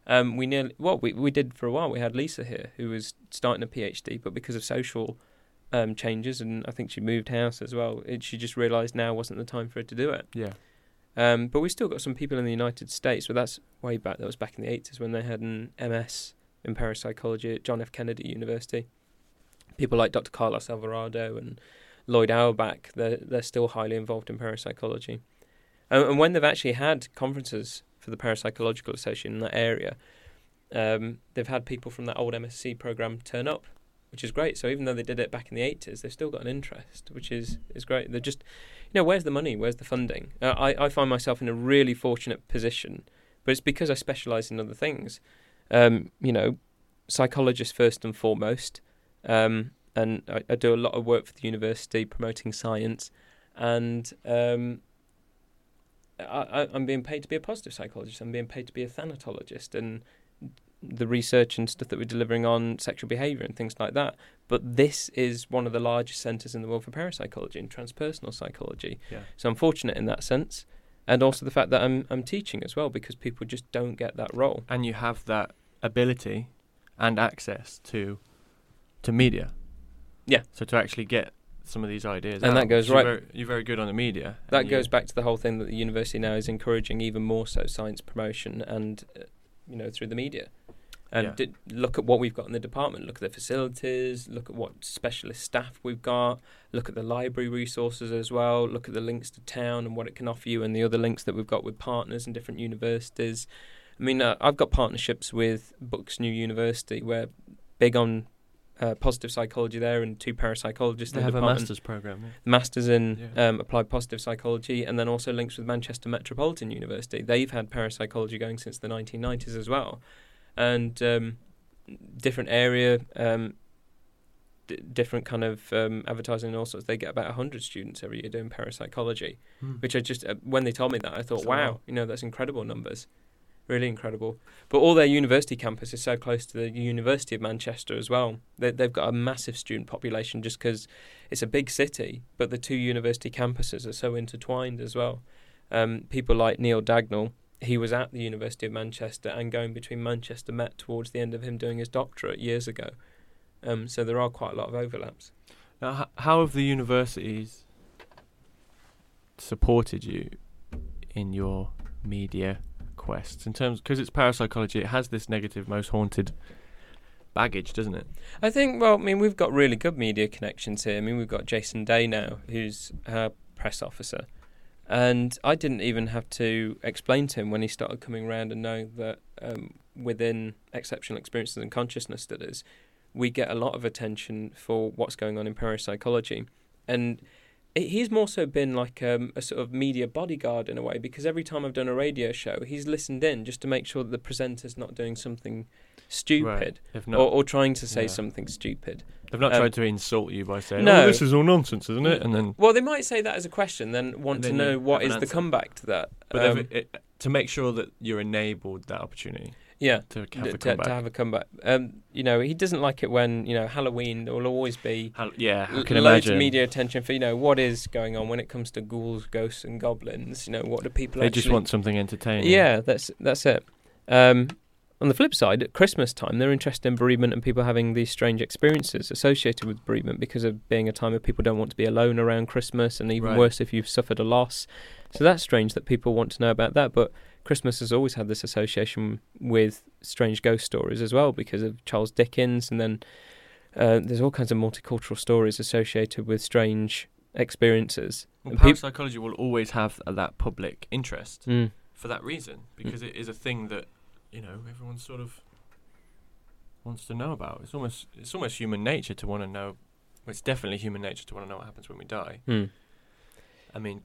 Um, we nearly well, we we did for a while. We had Lisa here who was starting a PhD, but because of social um, changes, and I think she moved house as well, it, she just realised now wasn't the time for her to do it. Yeah. Um, but we still got some people in the United States, but that's way back. That was back in the 80s when they had an MS in parapsychology at John F. Kennedy University. People like Dr. Carlos Alvarado and Lloyd Auerbach, they're, they're still highly involved in parapsychology. And, and when they've actually had conferences for the Parapsychological Association in that area, um, they've had people from that old MSc program turn up, which is great. So even though they did it back in the 80s, they've still got an interest, which is, is great. They're just you know, where's the money? Where's the funding? Uh, I, I find myself in a really fortunate position, but it's because I specialise in other things. Um, you know, psychologist first and foremost, um, and I, I do a lot of work for the university promoting science, and um, I, I'm being paid to be a positive psychologist. I'm being paid to be a thanatologist, and the research and stuff that we're delivering on sexual behaviour and things like that. But this is one of the largest centres in the world for parapsychology and transpersonal psychology. Yeah. So I'm fortunate in that sense, and also the fact that I'm I'm teaching as well because people just don't get that role. and you have that ability and access to to media. Yeah. So to actually get some of these ideas, And that out, goes you're right- Very, you're very good on the media. That goes you- back to the whole thing that the university now is encouraging even more so science promotion and uh, you know through the media. And Yeah. did, look at what we've got in the department. Look at the facilities. Look at what specialist staff we've got. Look at the library resources as well. Look at the links to town and what it can offer you, and the other links that we've got with partners and different universities. I mean, uh, I've got partnerships with Bucks New University. We're big on uh, positive psychology there, and two parapsychologists They in have the a department master's program. yeah. masters in Yeah. um, applied positive psychology, and then also links with Manchester Metropolitan University. They've had parapsychology going since the 1990s as well, and um, different area, um, d- different kind of um, advertising and all sorts. They get about hundred students every year doing parapsychology, Hmm. which I just uh, when they told me that I thought, That's wow, you know, that's incredible numbers. Really incredible, but all their university campus is so close to the University of Manchester as well. They, they've got a massive student population just because it's a big city, but the two university campuses are so intertwined as well. Um, people like Neil Dagnall, he was at the University of Manchester and going between Manchester Met towards the end of him doing his doctorate years ago. Um, so there are quite a lot of overlaps. Now, how have the universities supported you in your media quests? In terms, because it's parapsychology, it has this negative, most haunted baggage, doesn't it? I think, well, I mean, we've got really good media connections here. I mean, we've got Jason Day now, who's our press officer. And I didn't even have to explain to him when he started coming around and knowing that um, within exceptional experiences and consciousness studies, we get a lot of attention for what's going on in parapsychology, and he's more so been like um, a sort of media bodyguard in a way because every time I've done a radio show, he's listened in just to make sure that the presenter's not doing something stupid If not, or, or trying to say yeah. something stupid. they've not um, tried to insult you by saying, no. "Oh, this is all nonsense, isn't it?" And then, Well, they might say that as a question, then want And to know what is an the comeback to that. but Um, it, to make sure that you're enabled that opportunity yeah. to have a to, comeback. to have a comeback. Um, you know, he doesn't like it when you know Halloween. There will always be How- yeah, I l- can loads imagine. of media attention for you know what is going on when it comes to ghouls, ghosts, and goblins. You know, what do people they actually? just want something entertaining. Yeah, that's that's it. Um, on the flip side, at Christmas time, they're interested in bereavement and people having these strange experiences associated with bereavement because of being a time where people don't want to be alone around Christmas, and even Right. worse if you've suffered a loss. So that's strange that people want to know about that. But Christmas has always had this association with strange ghost stories as well because of Charles Dickens, and then uh, there's all kinds of multicultural stories associated with strange experiences. Well, And peop- will always have that public interest Mm. for that reason because it is a thing that you know everyone sort of wants to know about. It's almost it's almost human nature to want to know. Well, it's definitely human nature to want to know what happens when we die. Mm. I mean,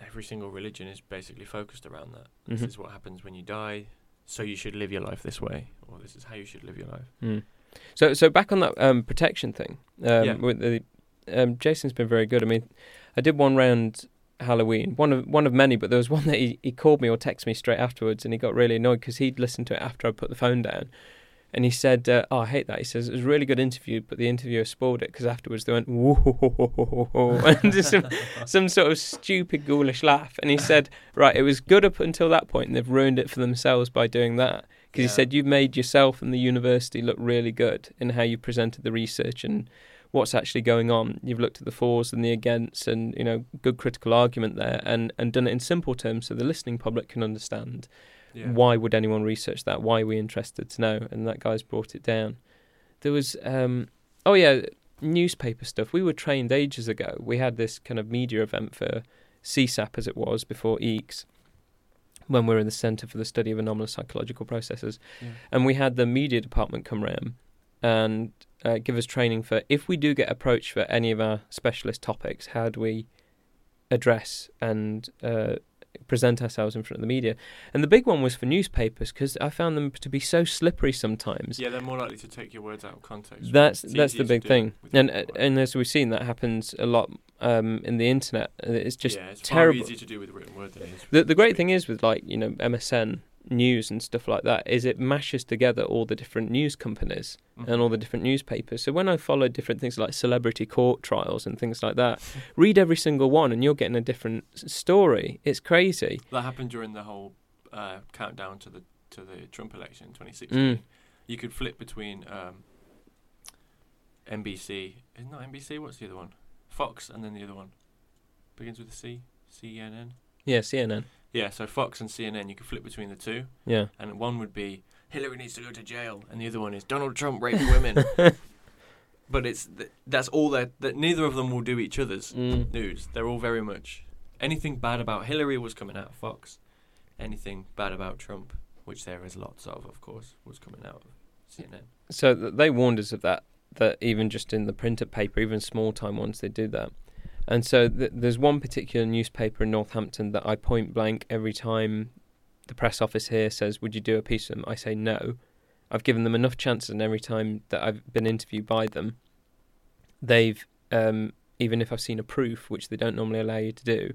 every single religion is basically focused around that. This Mhm. is what happens when you die, so you should live your life this way, or this is how you should live your life. Mm. So, so back on that um, protection thing. Um, Yeah. With the, um, Jason's been very good. I mean, I did one round Halloween, one of one of many, but there was one that he, he called me or texted me straight afterwards, and he got really annoyed because he'd listened to it after I put the phone down, and he said, uh, "Oh, I hate that." He says it was a really good interview, but the interviewer spoiled it because afterwards they went whoa, *laughs* and just some *laughs* some sort of stupid ghoulish laugh, and he said, "Right, it was good up until that point, and they've ruined it for themselves by doing that." Because Yeah. he said you've made yourself and the university look really good in how you presented the research and what's actually going on. You've looked at the fors and the against, and you know, good critical argument there, and and done it in simple terms so the listening public can understand. Yeah. Why would anyone research that? Why are we interested to know? And that guy's brought it down. There was, um, oh yeah, newspaper stuff. We were trained ages ago. We had this kind of media event for CSAP as it was before EECS, when we were in the Centre for the Study of Anomalous Psychological Processes. Yeah. And we had the media department come round and uh, give us training for if we do get approached for any of our specialist topics, how do we address and uh, present ourselves in front of the media? And the big one was for newspapers because I found them to be so slippery sometimes. Yeah, they're more likely to take your words out of context. That's that's the big thing, and uh, and as we've seen, that happens a lot um, in the internet. It's just yeah, it's terrible. easier to do with written word than it is. The the great thing is with like you know MSN news and stuff like that is it mashes together all the different news companies Mhm. and all the different newspapers. So when I follow different things like celebrity court trials and things like that, *laughs* read every single one and you're getting a different story. It's crazy. that happened during the whole uh, countdown to the to the Trump election in 2016. Mm. You could flip between um, NBC, isn't that NBC? What's the other one? Fox, and then the other one begins with a C. CNN. Yeah, CNN. Yeah, so Fox and CNN, you could flip between the two, Yeah. and one would be Hillary needs to go to jail, and the other one is Donald Trump raped women. *laughs* but it's th- that's all that that neither of them will do each other's Mm. news. They're all very much anything bad about Hillary was coming out of Fox. Anything bad about Trump, which there is lots of, of course, was coming out of CNN. So th- they warned us of that. That even just in the printed paper, even small time ones, they do that. And so th- there's one particular newspaper in Northampton that I point blank every time the press office here says, "Would you do a piece of them?" I say no. I've given them enough chances, and every time that I've been interviewed by them, they've um, even if I've seen a proof, which they don't normally allow you to do,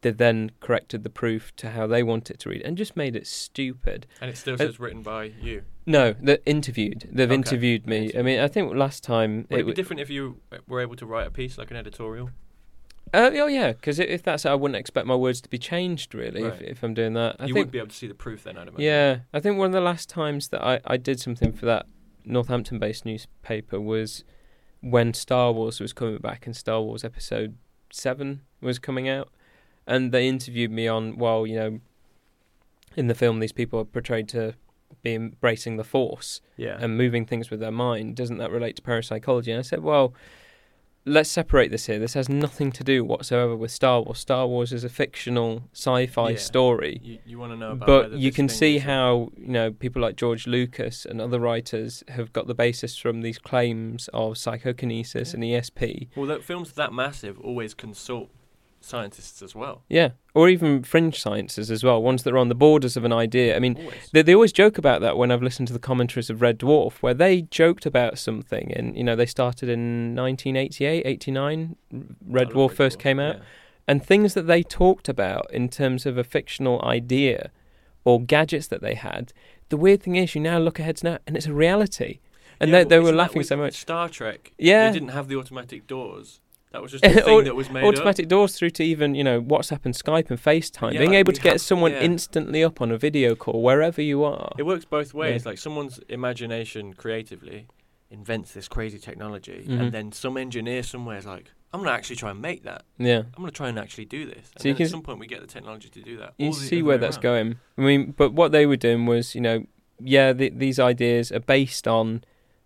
they've then corrected the proof to how they want it to read, and just made it stupid. And it still Uh, says written by you. No, they're interviewed. They've Okay. interviewed me. I mean, I think last time Would it, it be w- different if you were able to write a piece like an editorial? Uh, oh yeah, because if that's it, I wouldn't expect my words to be changed really if, if I'm doing that. I you think would be able to see the proof then, I'd imagine. yeah, I think one of the last times that I, I did something for that Northampton-based newspaper was when Star Wars was coming back and Star Wars Episode Seven was coming out, and they interviewed me on well, you know, in the film these people are portrayed to be embracing the Force, Yeah. and moving things with their mind. Doesn't that relate to parapsychology? And I said, well, let's separate this here. This has nothing to do whatsoever with Star Wars. Star Wars is a fictional sci-fi Yeah. story. You, you want to know about But you can see how you know people like George Lucas and other writers have got the basis from these claims of psychokinesis Yeah. and ESP. Well, that films that massive always consult scientists as well. Yeah, or even fringe sciences as well, ones that are on the borders of an idea. I mean, Always. they, they always joke about that when I've listened to the commentaries of Red Dwarf, where they joked about something, and you know they started in 1988, 89. Mm, Red I love Dwarf first came out, yeah. and things that they talked about in terms of a fictional idea or gadgets that they had. The weird thing is, you now look ahead to now, and it's a reality. And Yeah, they, they were laughing so much. Star Trek. Yeah. They didn't have the automatic doors. That was just a *laughs* thing that was made Automatic doors through to even you know WhatsApp and Skype and FaceTime. Yeah, Being like able to get have- someone yeah. instantly up on a video call wherever you are. It works both ways. Yeah. Like someone's imagination creatively invents this crazy technology, Mhm. and then some engineer somewhere is like, "I'm gonna actually try and make that. yeah. I'm gonna try and actually do this." And So you can at some point we get the technology to do that. you see where that's around. going. I mean, but what they were doing was, you know, yeah, the, these ideas are based on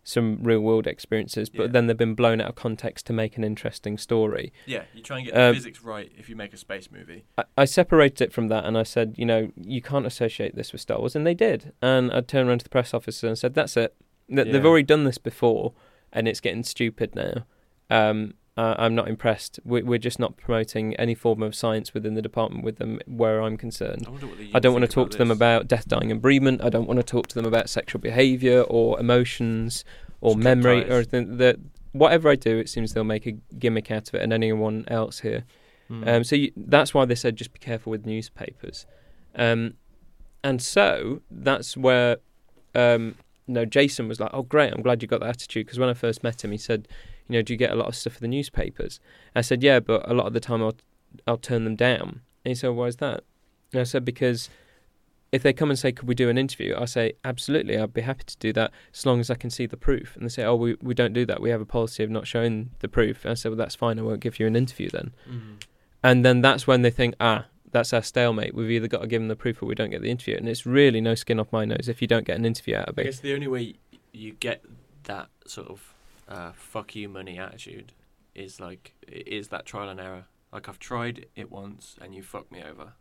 some real world experiences, but Yeah. then they've been blown out of context to make an interesting story. Yeah, you try and get Um, the physics right if you make a space movie. I, I separated it from that and I said, you know, you can't associate this with Star Wars, and they did. And I turned around to the press officer and said, that's it. Th- They've already done this before, and it's getting stupid now. Um, uh, I'm not impressed. We, we're just not promoting any form of science within the department with them, where I'm concerned. I, wonder what the I don't want to talk to them about death, dying, and bereavement. I don't want to talk to them about sexual behaviour or emotions or Just memory or anything. That whatever I do, it seems they'll make a gimmick out of it, and anyone else here. Mm. Um, so you, that's why they said just be careful with newspapers. Um, and so that's where, um, know, Jason was like, "Oh, great! I'm glad you got that attitude." Because when I first met him, he said, "You know, do you get a lot of stuff for the newspapers?" I said, "Yeah, but a lot of the time I'll I'll turn them down." And he said, "Why is that?" And I said, "Because." If they come and say, "Could we do an interview?" I say, "Absolutely, I'd be happy to do that as long as I can see the proof." And they say, "Oh, we we don't do that. We have a policy of not showing the proof." And I said, "Well, that's fine. I won't give you an interview then." Mhm. And then that's when they think, ah, that's our stalemate. We've either got to give them the proof or we don't get the interview. And it's really no skin off my nose if you don't get an interview out of I it. guess the only way you get that sort of uh, fuck you money attitude is like is that trial and error. Like I've tried it once and you fucked me over,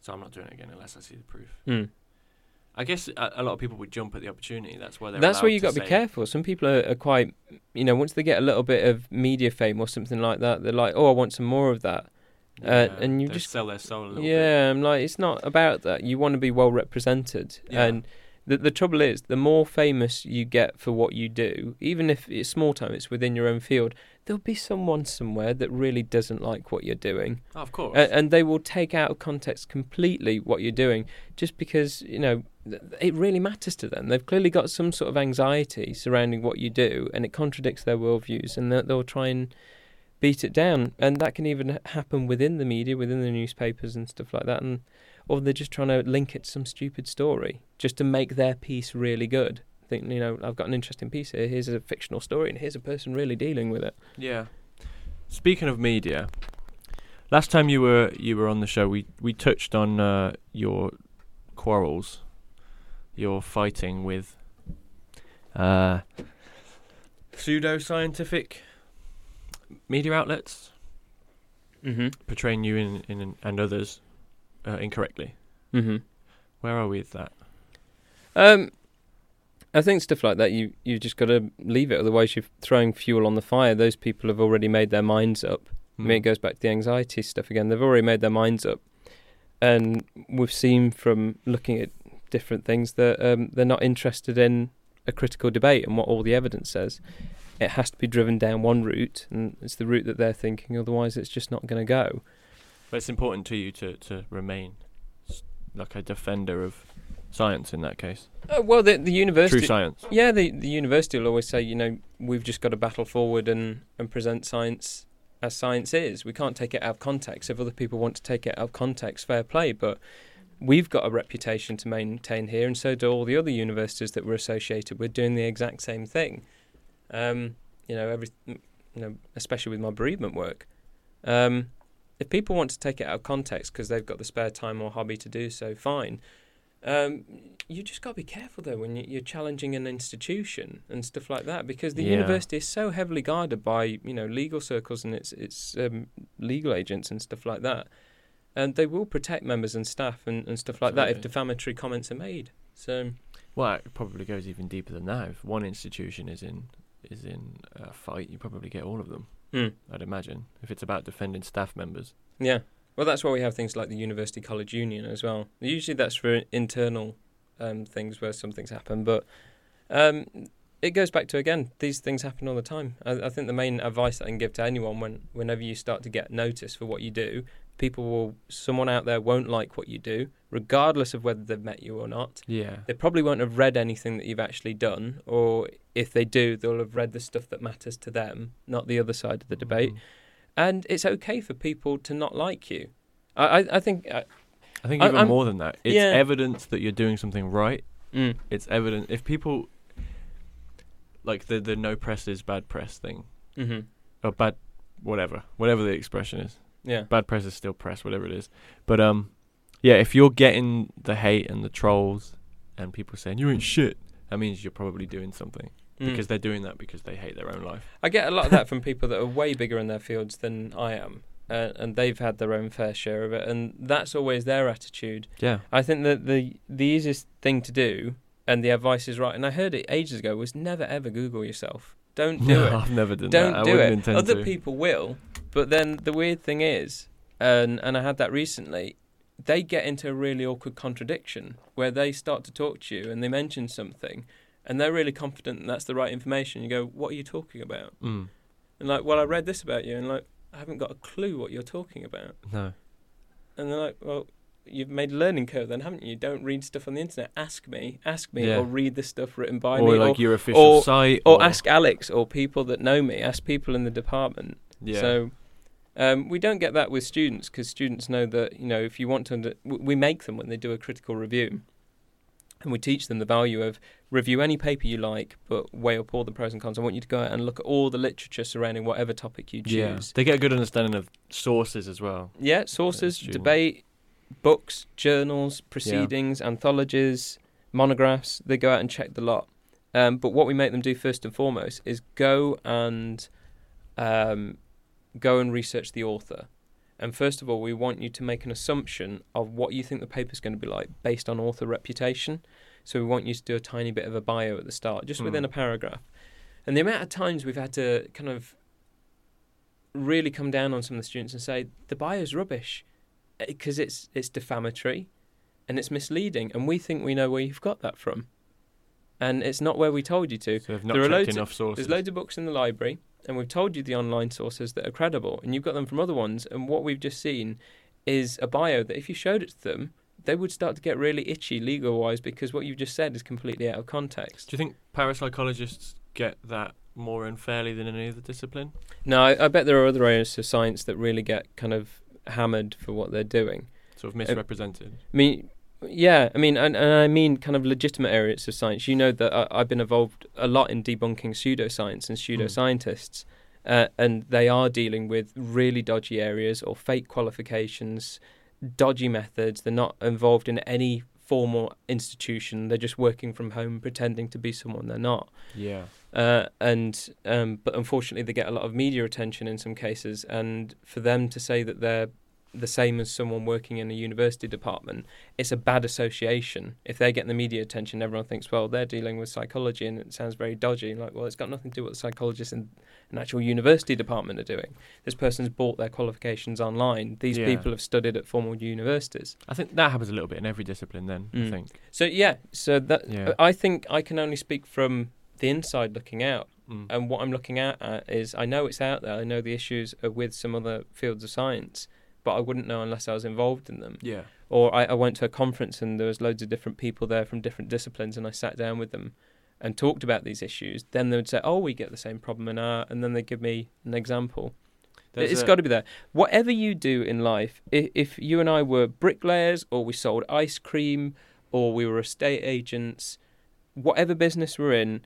so I'm not doing it again unless I see the proof. Mm. I guess a, a lot of people would jump at the opportunity. That's why they're. That's where you got to be careful. Some people are, are quite, you know, once they get a little bit of media fame or something like that, they're like, oh, I want some more of that. Uh, and you just- sell their soul a little bit. Yeah, I'm like, it's not about that. You want to be well represented. Yeah. And the, the trouble is, the more famous you get for what you do, even if it's small time, it's within your own field, there'll be someone somewhere that really doesn't like what you're doing. Oh, of course. A- and they will take out of context completely what you're doing just because you know th- it really matters to them they've clearly got some sort of anxiety surrounding what you do and it contradicts their worldviews and they'll, they'll try and beat it down and that can even happen within the media within the newspapers and stuff like that and or they're just trying to link it to some stupid story just to make their piece really good. I think you know i've got an interesting piece here. Here's a fictional story and here's a person really dealing with it. Yeah. Speaking of media, last time you were you were on the show, we we touched on uh, your quarrels, your fighting with uh, pseudo scientific media outlets mm-hmm. portraying you in, in and others uh, incorrectly. mm-hmm Where are we with that? Um, I think stuff like that you you just got to leave it. Otherwise, you're throwing fuel on the fire. Those people have already made their minds up. I mean, it Mm. goes back to the anxiety stuff again. They've already made their minds up, and we've seen from looking at different things that um, they're not interested in a critical debate and what all the evidence says. It has to be driven down one route, and it's the route that they're thinking. Otherwise, it's just not going to go. But it's important to you to, to remain like a defender of science in that case. Uh, well, the the university True science. Yeah, the the university will always say, you know, we've just got to battle forward and, and present science as science is. We can't take it out of context. If other people want to take it out of context, fair play. But we've got a reputation to maintain here, and so do all the other universities that we're associated with, doing the exact same thing. Um, you know, every, you know, especially with my bereavement work. Um, if people want to take it out of context because they've got the spare time or hobby to do so, fine. Um, you just got to be careful though when you- you're challenging an institution and stuff like that because the Yeah. university is so heavily guarded by you know legal circles and its its um, legal agents and stuff like that, and they will protect members and staff and, and stuff like that if defamatory comments are made. So Well, it probably goes even deeper than that. If one institution is in is in a fight, you probably get all of them. Hmm. I'd imagine if it's about defending staff members. Yeah. Well, that's why we have things like the University College Union as well. Usually that's for internal um, things where some things happen, but um, it goes back to again, these things happen all the time. I, I think the main advice that I can give to anyone when whenever you start to get notice for what you do, people will, someone out there won't like what you do, regardless of whether they've met you or not. Yeah. They probably won't have read anything that you've actually done, or if they do, they'll have read the stuff that matters to them, not the other side of the debate Mhm. and it's okay for people to not like you. I, I, I think. Uh, I think even I'm- more than that, it's Yeah. evidence that you're doing something right. mm, It's evident if people like the the no press is bad press thing hmm or bad whatever whatever the expression is. Yeah. Bad press is still press, whatever it is. But um, yeah, if you're getting the hate and the trolls and people saying you ain't shit, that means you're probably doing something Mm. because they're doing that because they hate their own life. I get a lot of that from people that are way bigger in their fields than I am, uh, and they've had their own fair share of it, and that's always their attitude. Yeah. I think that the the easiest thing to do, and the advice is right, and I heard it ages ago, was never ever Google yourself. Don't do no, *laughs* it. I've never done Don't that. I do it. Other to. people will, but then the weird thing is, and and I had that recently. They get into a really awkward contradiction where they start to talk to you and they mention something, and they're really confident that that's the right information. You go, "What are you talking about?" Mm, And like, "Well, I read this about you," and like, "I haven't got a clue what you're talking about." no. And they're like, "Well, you've made a learning curve, then, haven't you? Don't read stuff on the internet. Ask me, ask me, Yeah. or read the stuff written by me. or me, like or, your official or- site, or ask Alex or people that know me. Ask people in the department." Yeah. So um, we don't get that with students because students know that you know if you want to, under- we make them when they do a critical review, and we teach them the value of review any paper you like, but weigh up all the pros and cons. I want you to go out and look at all the literature surrounding whatever topic you yeah. choose. They get a good understanding of sources as well. Yeah, sources, debate, books, journals, proceedings, anthologies, monographs. They go out and check the lot. Um, but what we make them do first and foremost is go and um, go and research the author. And first of all, we want you to make an assumption of what you think the paper's going to be like based on author reputation. So we want you to do a tiny bit of a bio at the start, just within Hmm. a paragraph. And the amount of times we've had to kind of really come down on some of the students and say the bio's rubbish because it's it's defamatory and it's misleading, and we think we know where you've got that from, and it's not where we told you to. So There are loads of- enough sources. There's loads of books in the library, and we've told you the online sources that are credible, and you've got them from other ones. And what we've just seen is a bio that if you showed it to them, they would start to get really itchy legal wise because what you've just said is completely out of context. Do you think parapsychologists get that more unfairly than any other discipline? No, I, I bet there are other areas of science that really get kind of hammered for what they're doing. Sort of uh, misrepresented. I mean, yeah, I mean, and, and I mean kind of legitimate areas of science. You know that I, I've been involved a lot in debunking pseudoscience and pseudoscientists, uh, and they are dealing with really dodgy areas or fake qualifications, dodgy methods. They're not involved in any formal institution. They're just working from home, pretending to be someone they're not. yeah. Uh, and um, but unfortunately, they get a lot of media attention in some cases. And for them to say that they're the same as someone working in a university department, it's a bad association. If they're getting the media attention, everyone thinks, well, they're dealing with psychology, and it sounds very dodgy. Like, well, it's got nothing to do with what the psychologists in an actual university department are doing. This person's bought their qualifications online. These Yeah. people have studied at formal universities. I think that happens a little bit in every discipline. Then I Mm. think. So yeah, so that Yeah. I think I can only speak from the inside looking out. Mm. And what I'm looking at, at is I know it's out there. I know the issues are with some other fields of science, but I wouldn't know unless I was involved in them. yeah. Or I, I went to a conference and there was loads of different people there from different disciplines, and I sat down with them and talked about these issues. Then they would say, "Oh, we get the same problem in our," and then they give me an example. There's it's a- got to be there. Whatever you do in life, if, if you and I were bricklayers, or we sold ice cream, or we were estate agents, whatever business we're in,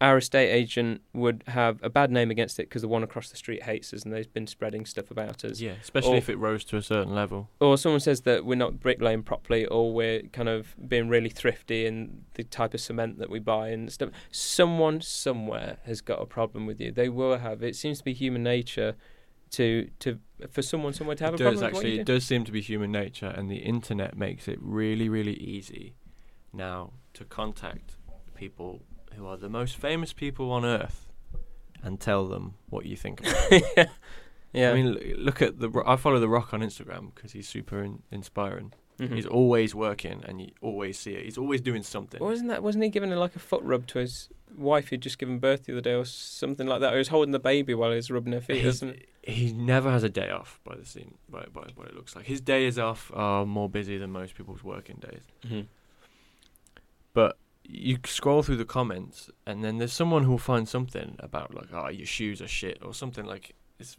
our estate agent would have a bad name against it because the one across the street hates us and they've been spreading stuff about us. Yeah, especially Or- if it rose to a certain level. Or someone says that we're not bricklaying properly or we're kind of being really thrifty in the type of cement that we buy and stuff. Someone somewhere has got a problem with you. They will have. It seems to be human nature to to for someone somewhere to have it a does problem actually. you It do. does seem to be human nature, and the internet makes it really, really easy now to contact people who are the most famous people on earth and tell them what you think. About *laughs* them. yeah. yeah. I mean, look at the. I follow the Rock on Instagram because he's super in- inspiring. Mhm. He's always working, and you always see it. He's always doing something. wasn't that wasn't he giving like a foot rub to his wife who'd just given birth the other day or something like that? Or he was holding the baby while he was rubbing her feet, He's- he never has a day off by the scene by, by what it looks like. His days off are more busy than most people's working days. Mm-hmm. But you scroll through the comments, and then there's someone who'll find something about like, oh, your shoes are shit, or something like. It's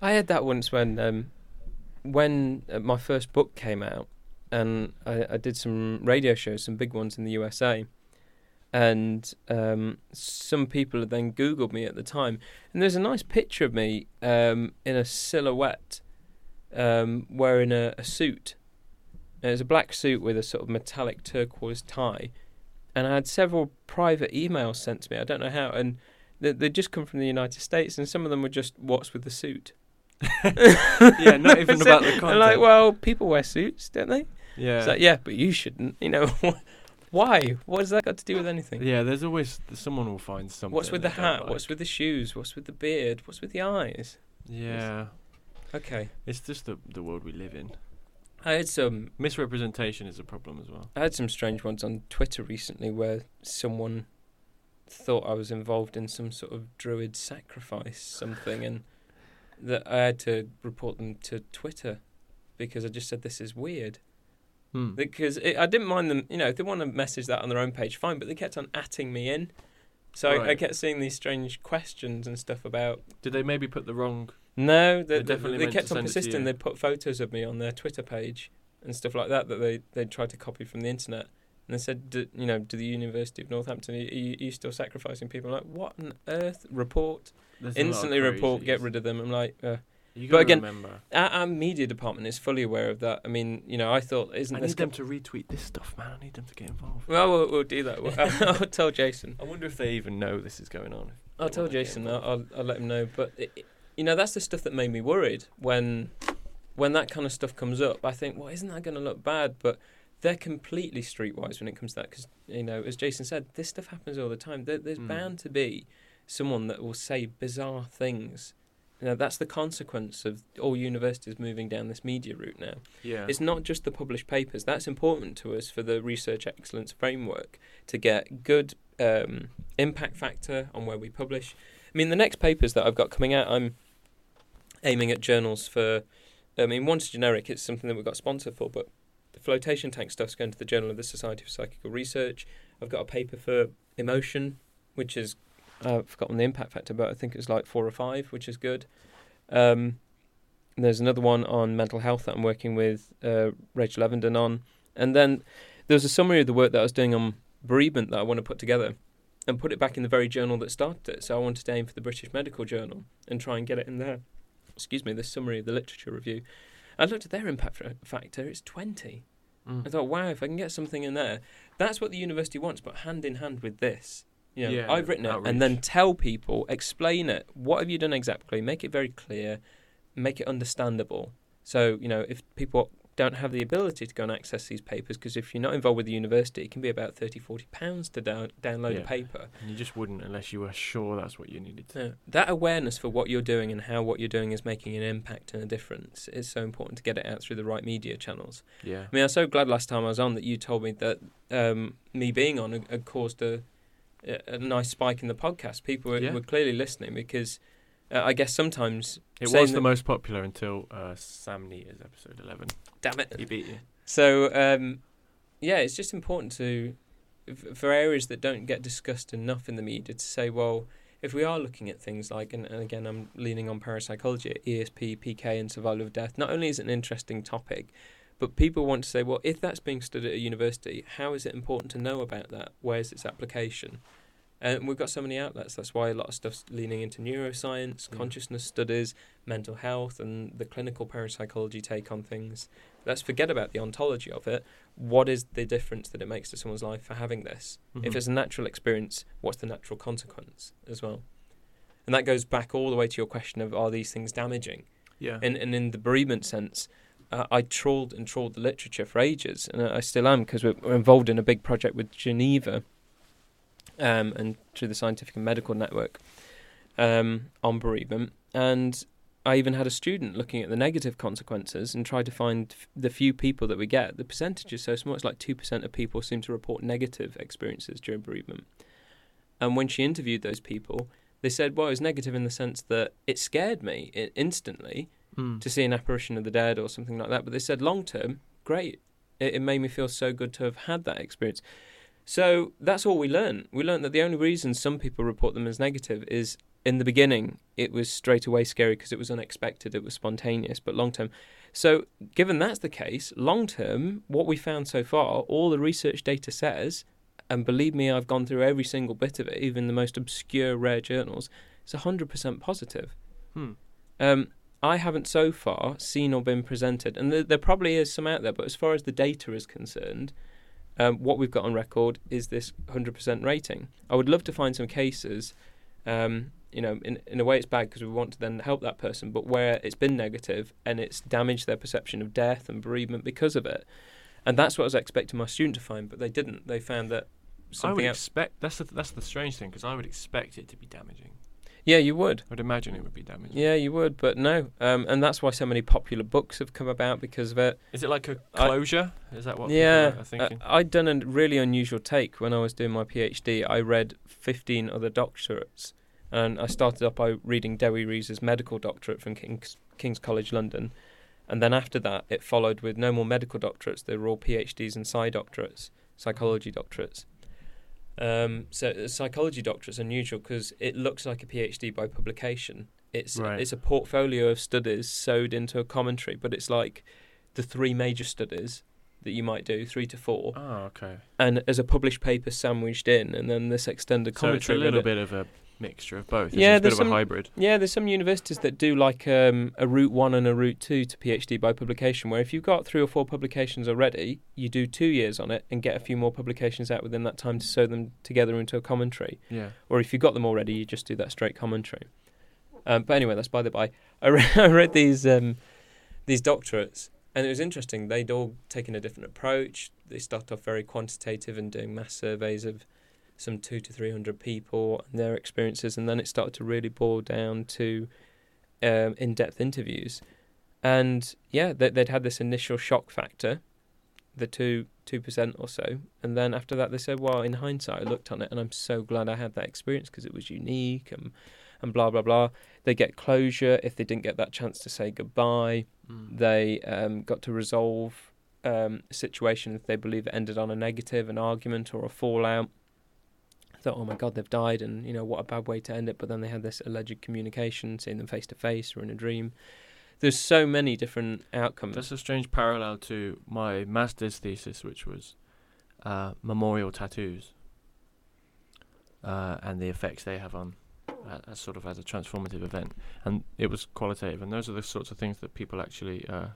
I had that once when um, when uh, my first book came out, and I, I did some radio shows, some big ones in the USA, and um, some people had then Googled me at the time, and there's a nice picture of me um, in a silhouette, um, wearing a, a suit. It was a black suit with a sort of metallic turquoise tie, and I had several private emails sent to me. I don't know how, and they they just come from the United States, and some of them were just "What's with the suit?" *laughs* yeah, not even *laughs* about the content. like, well, people wear suits, don't they? yeah, It's like, yeah, but you shouldn't. You know, *laughs* why? What has that got to do with anything? yeah. There's always someone will find something. What's with the hat? What's with the shoes? What's with the beard? What's with the eyes? Yeah, Okay, it's just the the world we live in. I had some. Misrepresentation is a problem as well. I had some strange ones on Twitter recently where someone thought I was involved in some sort of druid sacrifice something, and that I had to report them to Twitter because I just said this is weird. Hmm. because it, I didn't mind them. You know, if they want to message that on their own page, fine. But they kept on atting me in, so I, I kept seeing these strange questions and stuff about. Did they maybe put the wrong? No, they, They they, definitely they meant kept on send it to persisting. They put photos of me on their Twitter page and stuff like that that they they tried to copy from the internet. And they said, do, you know, to the University of Northampton, are you, are you still sacrificing people? I'm like, what on earth? Report There's a lot of instantly. Report. Get rid of them. I'm like, uh, You But again, remember. our, our media department is fully aware of that. I mean, you know, I thought, isn't this I this need them to retweet this stuff, man. I need them to get involved. Well, we'll, we'll do that. We'll- *laughs* I'll tell Jason. I wonder if they even know this is going on. I'll tell Jason. I'll. I'll I'll let him know. But it, it- you know, that's the stuff that made me worried when when that kind of stuff comes up. I think, well, isn't that going to look bad? But they're completely streetwise when it comes to that because you know, as Jason said, this stuff happens all the time. There, there's Mm. bound to be someone that will say bizarre things. You know, that's the consequence of all universities moving down this media route now. Yeah. It's not just the published papers. That's important to us for the research excellence framework to get good um, impact factor on where we publish. I mean, the next papers that I've got coming out, I'm aiming at journals for. I mean, one's generic. It's something that we've got sponsored for, but the flotation tank stuff's going to the Journal of the Society for Psychical Research. I've got a paper for emotion, which is I've forgotten the impact factor, but I think it's like four or five, which is good. Um, there's another one on mental health that I'm working with uh, Rachel Evenden on, and then there's a summary of the work that I was doing on bereavement that I want to put together and put it back in the very journal that started it. So I wanted to aim for the British Medical Journal and try and get it in there. Excuse me, the summary of the literature review. I looked at their impact factor; it's twenty. Mm. I thought, wow, if I can get something in there, that's what the university wants, but hand in hand with this. You know, Yeah, I've written it and then tell people, explain it. What have you done exactly? Make it very clear, make it understandable. So, you know, if people don't have the ability to go and access these papers, because if you're not involved with the university, it can be about 30, 40 pounds to down, download a paper. And you just wouldn't unless you were sure that's what you needed to. Yeah. That awareness for what you're doing and how what you're doing is making an impact and a difference is so important to get it out through the right media channels. Yeah. I mean, I was so glad last time I was on that you told me that um, me being on had, had caused a, a a nice spike in the podcast. People were, Yeah. were clearly listening because uh, I guess sometimes It was the most popular until uh, Sam Neater's episode 11. damn it. He beat you. So um, yeah, it's just important to for areas that don't get discussed enough in the media to say, well, if we are looking at things like, and, and again, I'm leaning on parapsychology, ESP, PK, and survival of death. Not only is it an interesting topic, but people want to say, well, if that's being studied at a university, how is it important to know about that? Where's its application? And we've got so many outlets. That's why a lot of stuff's leaning into neuroscience, Mm. consciousness studies, mental health, and the clinical parapsychology take on things. Let's forget about the ontology of it. What is the difference that it makes to someone's life for having this? If Mhm. it's a natural experience, what's the natural consequence as well? And that goes back all the way to your question of are these things damaging? yeah, And, and in the bereavement sense, uh, I trawled and trawled the literature for ages, and I still am because we're, we're involved in a big project with Geneva um, and through the Scientific and Medical Network um, on bereavement. And I even had a student looking at the negative consequences and tried to find f- the few people that we get. The percentage is so small; it's like two percent of people seem to report negative experiences during bereavement. And when she interviewed those people, they said, "Well, it was negative in the sense that it scared me i instantly." Mm. to see an apparition of the dead or something like that. But they said long term, great. It, it made me feel so good to have had that experience. So that's all we learned. We learned that the only reason some people report them as negative is in the beginning it was straight away scary because it was unexpected, it was spontaneous. But long term, so given that's the case, long term, what we found so far, all the research data says, and believe me, I've gone through every single bit of it, even the most obscure rare journals, it's hundred percent positive. Hmm. Um, I haven't so far seen or been presented, and there, there probably is some out there, but as far as the data is concerned, um, what we've got on record is this 100% rating. I would love to find some cases, um, you know, in, in a way it's bad because we want to then help that person, but where it's been negative and it's damaged their perception of death and bereavement because of it. And that's what I was expecting my student to find, but they didn't. They found that I would else. expect that's the that's the strange thing because I would expect it to be damaging. Yeah, you would. I'd imagine it would be damaging. Yeah, you would, but no. Um, and that's why so many popular books have come about because of it. Is it like a closure? Is that what yeah, are uh, thinking? I'd done a really unusual take when I was doing my PhD. I read 15 other doctorates, and I started off by reading Dewi Rees's medical doctorate from King's, King's College London, and then after that, it followed with no more medical doctorates. They were all PhDs and Psi doctorates, psychology doctorates. Um, so a psychology doctorate is unusual because it looks like a PhD by publication. It's Right. it's a portfolio of studies sewed into a commentary, but it's like the three major studies that you might do, three to four, oh, okay. and as a published paper sandwiched in, and then this extended commentary. So it's a little bit of a mixture of both. Yeah, it? it's a bit there's of some- a hybrid. Yeah, there's some universities that do like um, a route one and a route two to PhD by publication, where if you've got three or four publications already, you do two years on it and get a few more publications out within that time to sew them together into a commentary. Yeah. Or if you've got them already, you just do that straight commentary. Um, but anyway, that's by the by. *laughs* I read, I read these um, these doctorates, and it was interesting. They'd all taken a different approach. They started off very quantitative and doing mass surveys of some two to three hundred people and their experiences, and then it started to really boil down to um, in-depth interviews. And yeah, they, they'd had this initial shock factor, the two two percent or so, and then after that they said, "Well, in hindsight, I looked on it, and I'm so glad I had that experience because it was unique and and blah blah blah." They get closure if they didn't get that chance to say goodbye. Mm. They um, got to resolve um, a situation if they believe it ended on a negative, an argument or a fallout. Thought, oh my god, they've died, and you know what a bad way to end it. But then they had this alleged communication, seeing them face to face or in a dream. There's so many different outcomes. That's a strange parallel to my master's thesis, which was uh, memorial tattoos uh, and the effects they have on, uh, as sort of as a transformative event. And it was qualitative, and those are the sorts of things that people actually uh,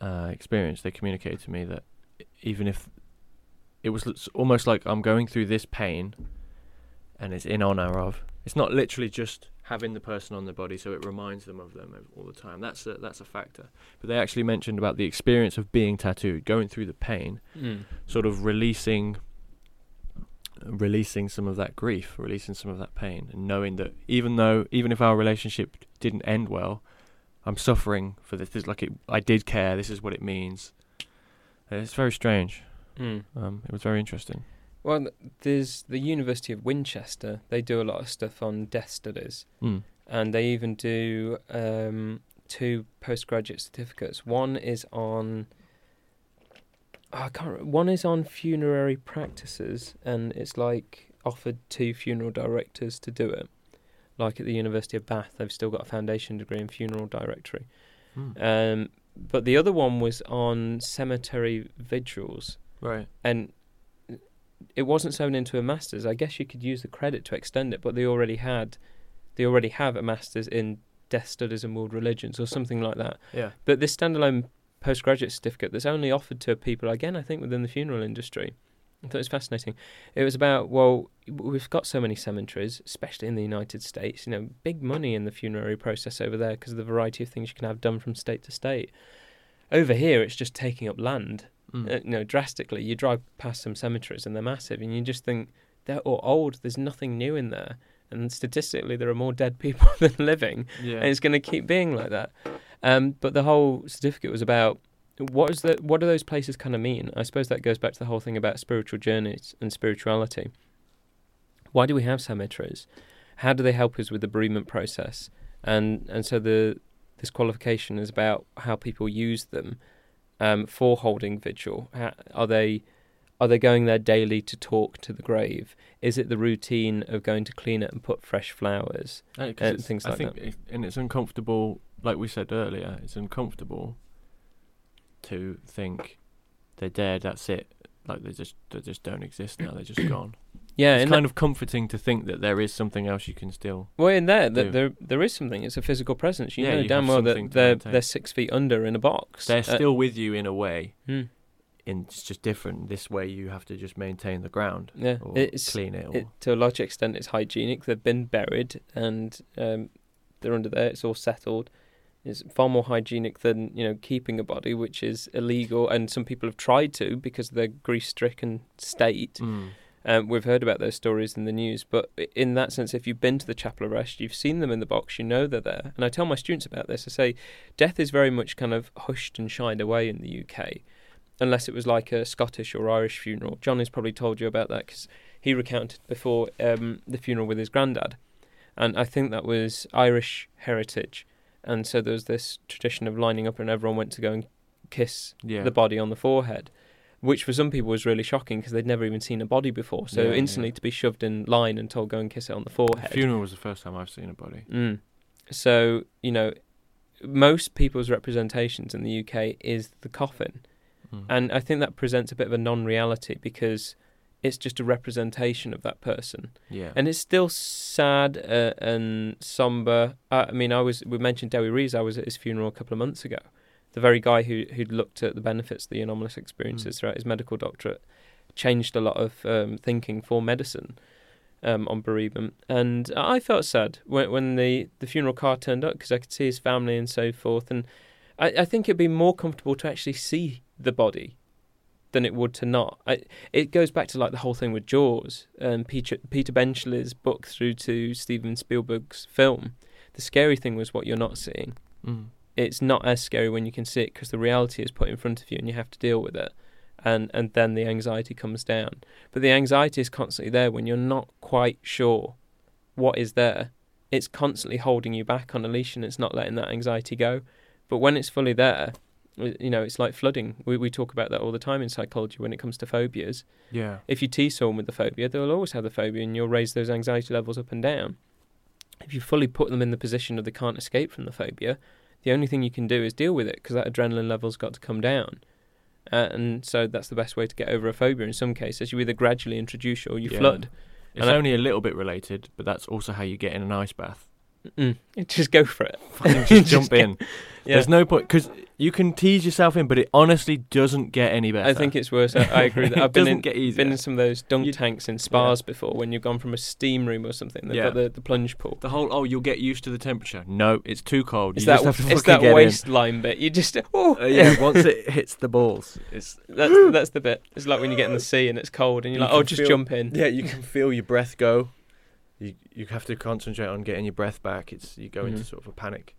uh, experience. They communicated to me that even if it was almost like I'm going through this pain, and it's in honor of. It's not literally just having the person on the body, so it reminds them of them all the time. That's a, that's a factor. But they actually mentioned about the experience of being tattooed, going through the pain, Mm. sort of releasing releasing some of that grief, releasing some of that pain, and knowing that even though even if our relationship didn't end well, I'm suffering for this. This like it, I did care. This is what it means. It's very strange. Mm. Um, it was very interesting. Well, there's the University of Winchester. They do a lot of stuff on death studies, Mm. and they even do um, two postgraduate certificates. One is on. oh, I can't. re- One is on funerary practices, and it's like offered to funeral directors to do it. Like at the University of Bath, they've still got a foundation degree in funeral directory. Mm. Um, but the other one was on cemetery vigils, right. and it wasn't sewn into a master's. I guess you could use the credit to extend it, but they already had, they already have a master's in death studies and world religions or something like that. Yeah. But this standalone postgraduate certificate that's only offered to people again, I think within the funeral industry. I thought it was fascinating. It was about well, we've got so many cemeteries, especially in the United States. You know, big money in the funerary process over there because of the variety of things you can have done from state to state. Over here, it's just taking up land Mm. uh, you know, drastically. You drive past some cemeteries and they're massive, and you just think they're all old. There's nothing new in there, and statistically, there are more dead *laughs* people than living, yeah. and it's going to keep being like that. Um, but the whole certificate was about what is the what do those places kind of mean? I suppose that goes back to the whole thing about spiritual journeys and spirituality. Why do we have cemeteries? How do they help us with the bereavement process? And and so the this qualification is about how people use them um, for holding vigil. How, are they are they going there daily to talk to the grave? Is it the routine of going to clean it and put fresh flowers? 'cause and things I like think that. It, and it's uncomfortable, like we said earlier. It's uncomfortable to think they're dead. That's it. Like they just they just don't exist now. They're just *coughs* gone. Yeah, it's kind of comforting to think that there is something else you can still. Well, in there, do. th- there there is something. It's a physical presence. You Yeah, know you damn well that they're maintain. they're six feet under in a box. They're Uh, still with you in a way. hmm. In it's just different. This way, you have to just maintain the ground Yeah, or it's clean it. Or, it, to a large extent it's hygienic. They've been buried and um, they're under there. It's all settled. It's far more hygienic than you know keeping a body, which is illegal. And some people have tried to because of their grief-stricken state. Mm. Um, we've heard about those stories in the news, but in that sense, if you've been to the chapel of rest, you've seen them in the box, you know they're there. And I tell my students about this. I say, death is very much kind of hushed and shied away in the UK, unless it was like a Scottish or Irish funeral. John has probably told you about that because he recounted before um, the funeral with his granddad, and I think that was Irish heritage. And so there was this tradition of lining up, and everyone went to go and kiss Yeah. the body on the forehead, which for some people was really shocking because they'd never even seen a body before. So Yeah, instantly yeah. to be shoved in line and told go and kiss it on the The forehead. funeral was the first time I've seen a body. Mm. So you know, most people's representations in the UK is the coffin, Mm. and I think that presents a bit of a non-reality because it's just a representation of that person, yeah. and it's still sad uh, and somber. Uh, I mean, I was we mentioned Dewi Rees. I was at his funeral a couple of months ago. The very guy who who'd looked at the benefits of the anomalous experiences Mm. throughout his medical doctorate changed a lot of um, thinking for medicine um, on bereavement, and I felt sad when when the the funeral car turned up because I could see his family and so forth, and I, I think it'd be more comfortable to actually see the body than it would to not. I, it goes back to like the whole thing with Jaws and Peter Peter Benchley's book through to Steven Spielberg's film. The scary thing was what you're not seeing. Mm. It's not as scary when you can see it because the reality is put in front of you and you have to deal with it. And and then the anxiety comes down. But the anxiety is constantly there when you're not quite sure what is there. It's constantly holding you back on a leash and it's not letting that anxiety go. But when it's fully there, you know, it's like flooding. We we talk about that all the time in psychology when it comes to phobias. Yeah. If you tease someone with the phobia, they'll always have the phobia and you'll raise those anxiety levels up and down. If you fully put them in the position of they can't escape from the phobia, the only thing you can do is deal with it because that adrenaline level's got to come down. Uh, and so that's the best way to get over a phobia in some cases. You either gradually introduce or you Yeah. flood. It's And only a little bit related, but that's also how you get in an ice bath. Mm. *laughs* Just go for it. Fucking just *laughs* jump in. Yeah. There's no point because you can tease yourself in, but it honestly doesn't get any better. I think it's worse. I, I agree. That *laughs* it I've been doesn't in, been in some of those dunk You- tanks in spas before when you've gone from a steam room or something. They've Yeah. got the, the plunge pool. the whole oh, you'll get used to the temperature. No, it's too cold. It's you that, just have to it's that get in. waistline bit. You just, oh, Uh, yeah, once it hits the balls, it's That's *gasps* that's the bit. It's like when you get in the sea and it's cold and you're You like, oh, just feel- jump in. yeah, you can feel your breath go. You you have to concentrate on getting your breath back. It's you go into Mhm. sort of a panic,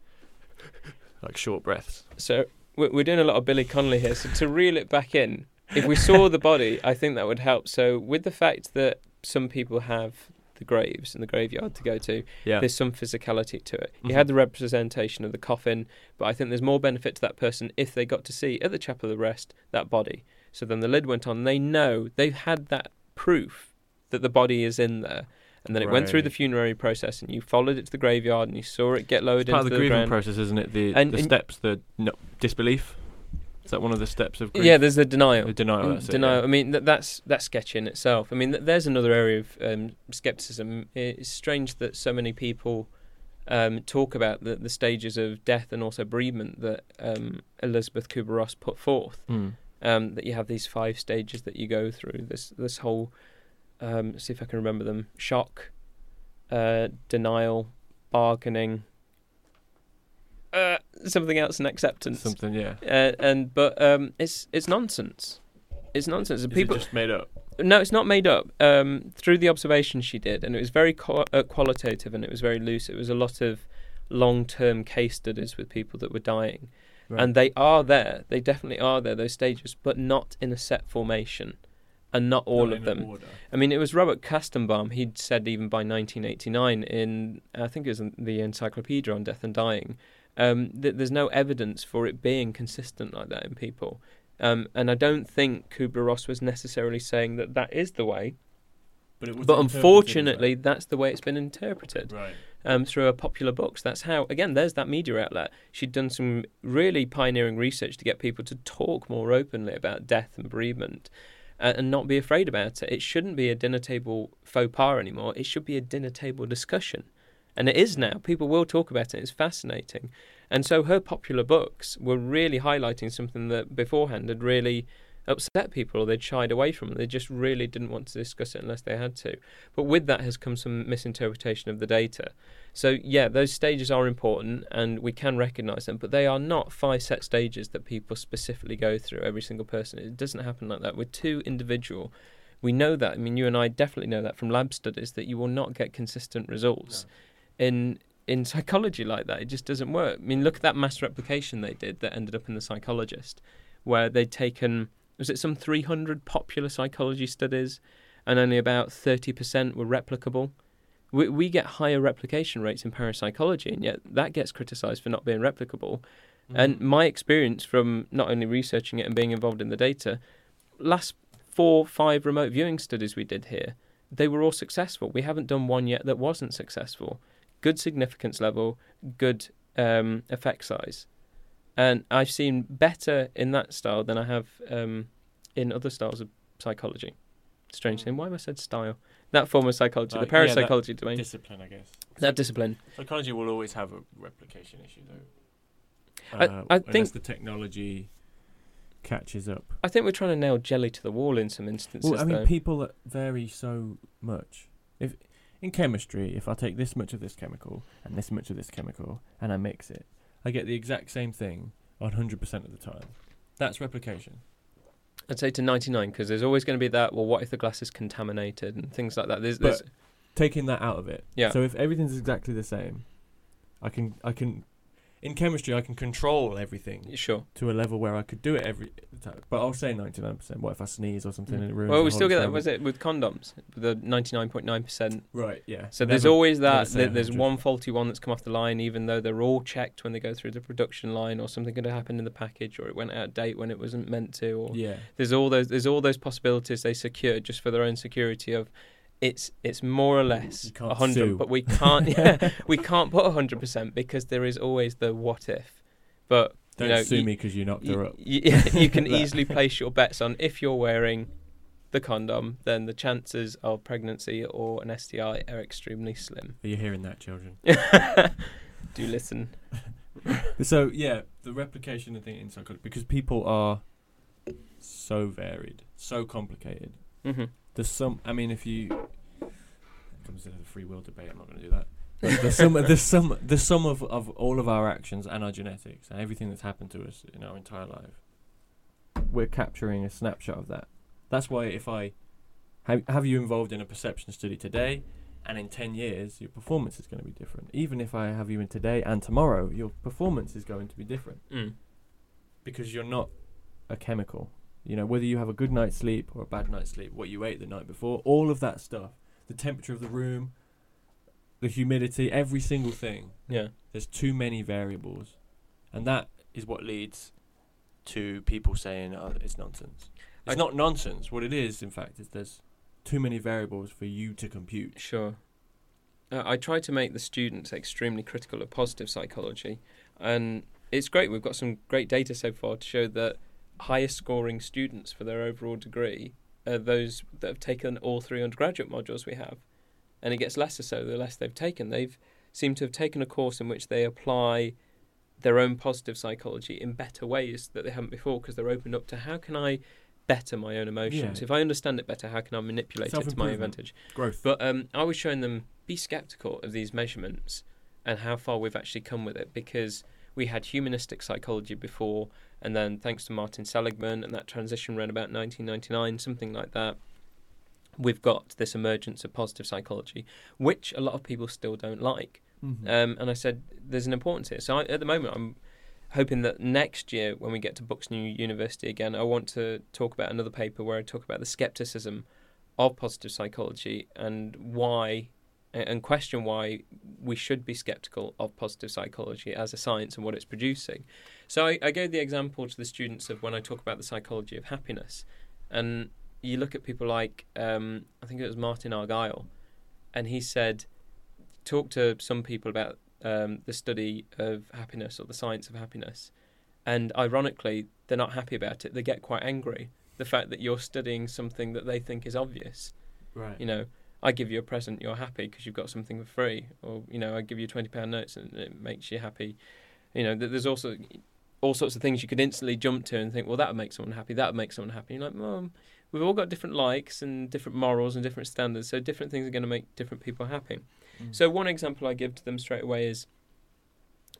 *laughs* like short breaths. So we're, we're doing a lot of Billy Connolly here. So to reel it back in, if we saw the body, I think that would help. So with the fact that some people have the graves and the graveyard to go to, Yeah, there's some physicality to it. You Mhm. had the representation of the coffin, but I think there's more benefit to that person if they got to see at the chapel of rest that body. So then the lid went on. They know they've had that proof that the body is in there. And then it went through the funerary process, and you followed it to the graveyard, and you saw it get lowered it's part into of the, the grieving ground. process, isn't it? The And- the and- steps, the no, disbelief. Is that one of the steps of grief? Yeah, there's the denial. the denial. Mm, That's it, denial. yeah. I mean, th- that's that's sketchy in itself. I mean, th- there's another area of um, skepticism. It's strange that so many people um, talk about the, the stages of death and also bereavement that um, Elisabeth Kubler Ross put forth. Mm. Um, that you have these five stages that you go through. This this whole um, see if I can remember them: shock, uh, denial, bargaining. Uh, something else and acceptance. Something, yeah. Uh, and but um, it's it's nonsense. It's nonsense. Is people it just made up? no, it's not made up. Um, through the observations she did, and it was very co- uh, qualitative and it was very loose. It was a lot of long-term case studies with people that were dying, Right. and they are there. They definitely are there. Those stages, but not in a set formation, and not all Not of them. order. I mean, it was Robert Kastenbaum. He'd said even by 1989 in I think it was in the Encyclopedia on Death and Dying um, that there's no evidence for it being consistent like that in people. Um, and I don't think Kubler Ross was necessarily saying that that is the way, But, it was but unfortunately, that's the way it's been interpreted right. um, through her popular books. That's how, again, there's that media outlet. She'd done some really pioneering research to get people to talk more openly about death and bereavement Uh, and not be afraid about it. It shouldn't be a dinner table faux pas anymore. It should be a dinner table discussion. And it is now. People will talk about it. It's fascinating. And so her popular books were really highlighting something that beforehand had really upset people or they'd shied away from it. They just really didn't want to discuss it unless they had to. But with that has come some misinterpretation of the data. So yeah, those stages are important and we can recognise them, but they are not five set stages that people specifically go through every single person. It doesn't happen like that. We're too individual. We know that. I mean, you and I definitely know that from lab studies that you will not get consistent results in in psychology like that. It just doesn't work. I mean, look at that mass replication they did that ended up in the Psychologist, where they'd taken was it some 300 popular psychology studies, and only about 30% were replicable. We we get higher replication rates in parapsychology, and yet that gets criticised for not being replicable. And my experience from not only researching it and being involved in the data, last four, five remote viewing studies we did here, they were all successful. We haven't done one yet that wasn't successful. Good significance level, good um, effect size. And I've seen better in that style than I have um, in other styles of psychology. Strange thing. Why have I said style? That form of psychology, Uh, the yeah, parapsychology domain, discipline, I guess. that discipline. Psychology will always have a replication issue, though. I- Uh, I unless think- the technology catches up. I think we're trying to nail jelly to the wall in some instances. Well, I mean, though. people vary so much. If in chemistry, if I take this much of this chemical and this much of this chemical and I mix it, I get the exact same thing 100% of the time. That's replication. I'd say to 99 because there's always going to be that. Well, what if the glass is contaminated and things like that? There's, there's But taking that out of it. Yeah. So if everything's exactly the same, I can I can in chemistry I can control everything sure. to a level where I could do it every time. But I'll say 99%. What if I sneeze or something and it ruins Mm. Well, we still get that. Was it with condoms? The 99.9%. Right, yeah. So there's Never- always never that. There's 100. one faulty one that's come off the line, even though they're all checked when they go through the production line, or something could have happened in the package, or it went out of date when it wasn't meant to, or Yeah. there's all those there's all those possibilities they secure just for their own security of it's it's more or less a hundred but we can't *laughs* yeah we can't put a hundred percent because there is always the what if but Don't you know, sue you- me because you knocked her you, up. you, you can *laughs* *laughs* easily place your bets on if you're wearing the condom then the chances of pregnancy or an STI are extremely slim Are you hearing that, children? do listen so yeah, the replication thing in psychology because people are so varied, so complicated. hmm There's some. I mean, if you it comes into the free will debate, I'm not going to do that. But the sum, *laughs* the sum, the sum of, of all of our actions and our genetics and everything that's happened to us in our entire life, we're capturing a snapshot of that. That's why if I have, have you involved in a perception study today, and in ten years your performance is going to be different. Even if I have you in today and tomorrow, your performance is going to be different mm. because you're not a chemical. You know, whether you have a good night's sleep or a bad night's sleep, what you ate the night before, all of that stuff, the temperature of the room, the humidity, every single thing. yeah There's too many variables. And that is what leads to people saying oh, it's nonsense. It's I- not nonsense. What it is, in fact, is there's too many variables for you to compute. Sure. Uh, I try to make the students extremely critical of positive psychology, and it's great. We've got some great data so far to show that highest scoring students for their overall degree are those that have taken all three undergraduate modules we have. And it gets lesser so the less they've taken. They've seemed to have taken a course in which they apply their own positive psychology in better ways that they haven't before because they're opened up to how can I better my own emotions? Yeah. If I understand it better, how can I manipulate it to my advantage? Growth. But um, I was showing them be skeptical of these measurements and how far we've actually come with it because we had humanistic psychology before, and then thanks to Martin Seligman and that transition around about 1999, something like that, we've got this emergence of positive psychology, which a lot of people still don't like. Mhm. Um, and I said, there's an importance here. So I, at the moment, I'm hoping that next year, when we get to Bucks New University again, I want to talk about another paper where I talk about the skepticism of positive psychology and why, and question why we should be skeptical of positive psychology as a science and what it's producing. So I, I gave the example to the students of when I talk about the psychology of happiness, and you look at people like um, I think it was Martin Argyle, and he said, talk to some people about um, the study of happiness or the science of happiness, and ironically, they're not happy about it. They get quite angry. The fact that you're studying something that they think is obvious. right. You know, I give you a present, you're happy because you've got something for free, or you know, I give you twenty pound notes and it makes you happy. You know, there's also all sorts of things you could instantly jump to and think, well, that would make someone happy. That would make someone happy. You're like, mom, we've all got different likes and different morals and different standards, so different things are going to make different people happy. Mm. So one example I give to them straight away is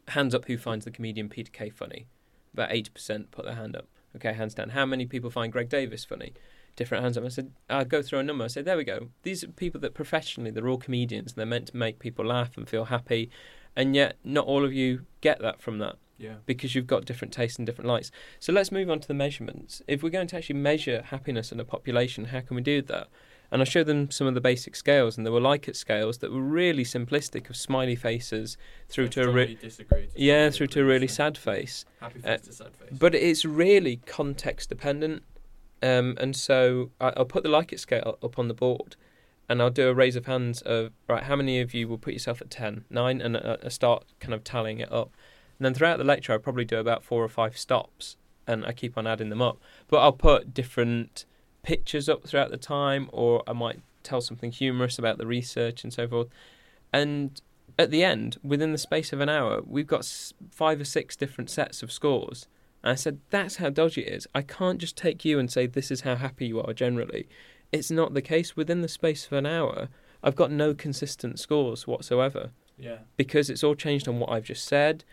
hands up who finds the comedian Peter Kay funny. About eighty percent put their hand up. Okay, hands down. How many people find Greg Davies funny? Different hands up. I said, I go through a number. I said, there we go. These are people that professionally they're all comedians. and They're meant to make people laugh and feel happy, and yet not all of you get that from that yeah. because you've got different tastes and different likes. So let's move on to the measurements. If we're going to actually measure happiness in a population, how can we do that? And I showed them some of the basic scales, and there were Likert scales that were really simplistic of smiley faces through to a re- disagree. yeah through to a really sad face. Happy uh, face to sad face. But it's really context dependent. Um, and so I, I'll put the Likert scale up on the board, and I'll do a raise of hands of right. How many of you will put yourself at 10, 9, and uh, uh, start kind of tallying it up. And then throughout the lecture, I'll probably do about four or five stops, and I keep on adding them up. But I'll put different pictures up throughout the time, or I might tell something humorous about the research and so forth. And at the end, within the space of an hour, we've got five or six different sets of scores. And I said, that's how dodgy it is. I can't just take you and say, this is how happy you are generally. It's not the case. Within the space of an hour, I've got no consistent scores whatsoever yeah. because it's all changed on what I've just said.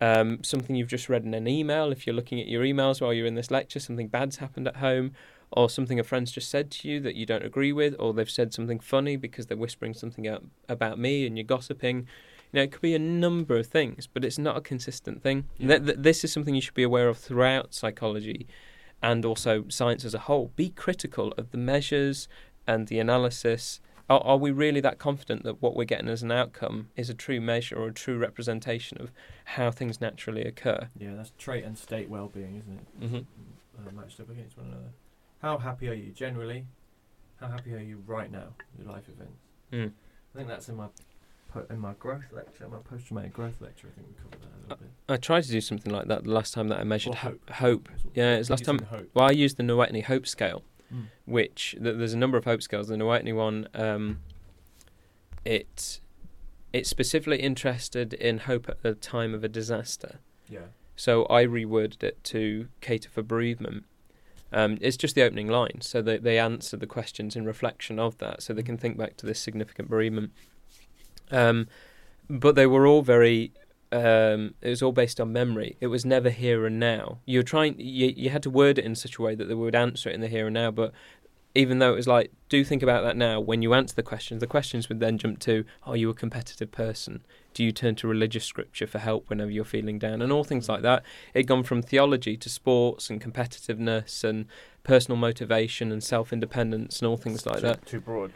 Um, something you've just read in an email. If you're looking at your emails while you're in this lecture, something bad's happened at home, or something a friend's just said to you that you don't agree with, or they've said something funny because they're whispering something out about me and you're gossiping. You know, it could be a number of things, but it's not a consistent thing. Yeah. Th- th- this is something you should be aware of throughout psychology and also science as a whole. Be critical of the measures and the analysis. Are, are we really that confident that what we're getting as an outcome is a true measure or a true representation of how things naturally occur? Yeah, that's trait and state well-being, isn't it? Mm-hmm. Uh, matched up against one another. How happy are you generally? How happy are you right now? Your life events. Mm. I think that's in my po- in my growth lecture, my post-traumatic growth lecture. I think we covered that a little bit. I tried to do something like that the last time that I measured ho- hope. hope. Yeah, it's last time- Hope. Well, I used the Nowotny Hope Scale, Mm. which th- there's a number of hope scales. The Nowotny one, um, it it's specifically interested in hope at the time of a disaster. Yeah. So I reworded it to cater for bereavement. Um, it's just the opening line, so they they answer the questions in reflection of that, so they can think back to this significant bereavement. Um, but they were all very. Um, it was all based on memory. It was never here and now. You're trying. You you had to word it in such a way that they would answer it in the here and now. But even though it was like, do think about that now. When you answer the questions, the questions would then jump to, are you a competitive person? Do you turn to religious scripture for help whenever you're feeling down? And all things like that. It'd gone from theology to sports and competitiveness and personal motivation and self independence and all things like that. Too broad.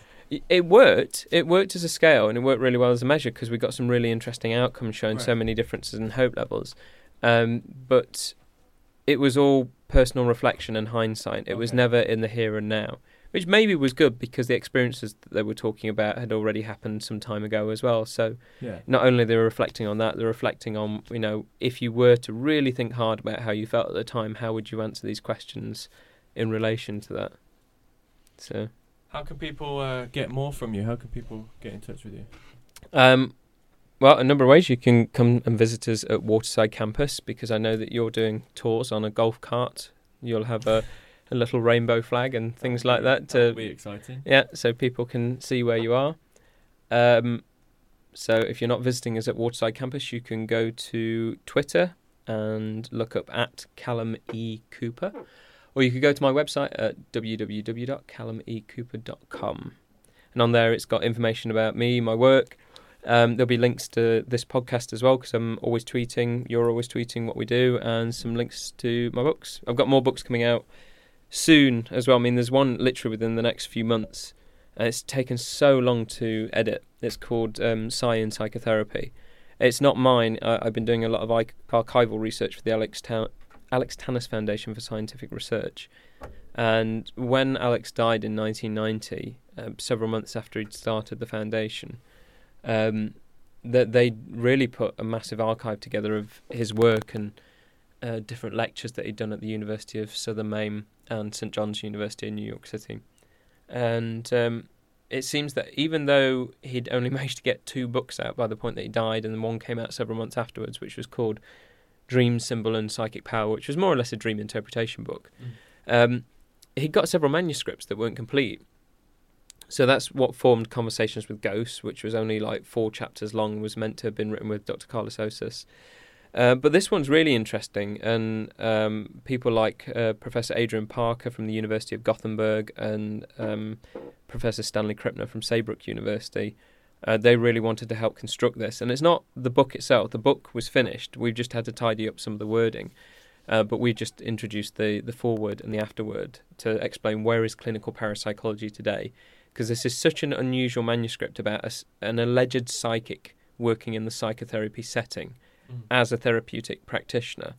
It worked. It worked as a scale and it worked really well as a measure because we got some really interesting outcomes showing so many differences in hope levels. Um, but it was all personal reflection and hindsight. It was never in the here and now. which maybe was good because the experiences that they were talking about had already happened some time ago as well. So Yeah. not only they're reflecting on that, they're reflecting on you know if you were to really think hard about how you felt at the time, how would you answer these questions in relation to that? So. How can people uh, get more from you? How can people get in touch with you? Um, well, a number of ways you can come and visit us at Waterside Campus because I know that you're doing tours on a golf cart. You'll have a, a little rainbow flag and things like that. To, be exciting. yeah, so people can see where you are. Um, so if you're not visiting us at Waterside Campus, you can go to Twitter and look up at Callum E. Cooper, or you could go to my website at www.callumeCooper.com. And on there, it's got information about me, my work. Um, there'll be links to this podcast as well because I'm always tweeting. You're always tweeting what we do, and some links to my books. I've got more books coming out soon as well. I mean, there's one literally within the next few months, and it's taken so long to edit. It's called um, Science Psychotherapy. It's not mine. I, I've been doing a lot of archival research for the Alex, Ta- Alex Tanous Foundation for Scientific Research. And when Alex died in 1990, uh, several months after he'd started the foundation, um, that they really put a massive archive together of his work and uh, different lectures that he'd done at the University of Southern Maine and St John's University in New York City. And um, it seems that even though he'd only *laughs* managed to get two books out by the point that he died, and one came out several months afterwards, which was called Dream, Symbol, and Psychic Power, which was more or less a dream interpretation book. Um, he got several manuscripts that weren't complete. So that's what formed Conversations with Ghosts, which was only like four chapters long, was meant to have been written with Dr. Karlis Osis. Uh, but this one's really interesting, and um, people like uh, Professor Adrian Parker from the University of Gothenburg and um, Professor Stanley Krippner from Saybrook University, uh, they really wanted to help construct this. And it's not the book itself; the book was finished. We've just had to tidy up some of the wording, uh, but we just introduced the the foreword and the afterword to explain where is clinical parapsychology today, because this is such an unusual manuscript about a an alleged psychic working in the psychotherapy setting Mm. as a therapeutic practitioner,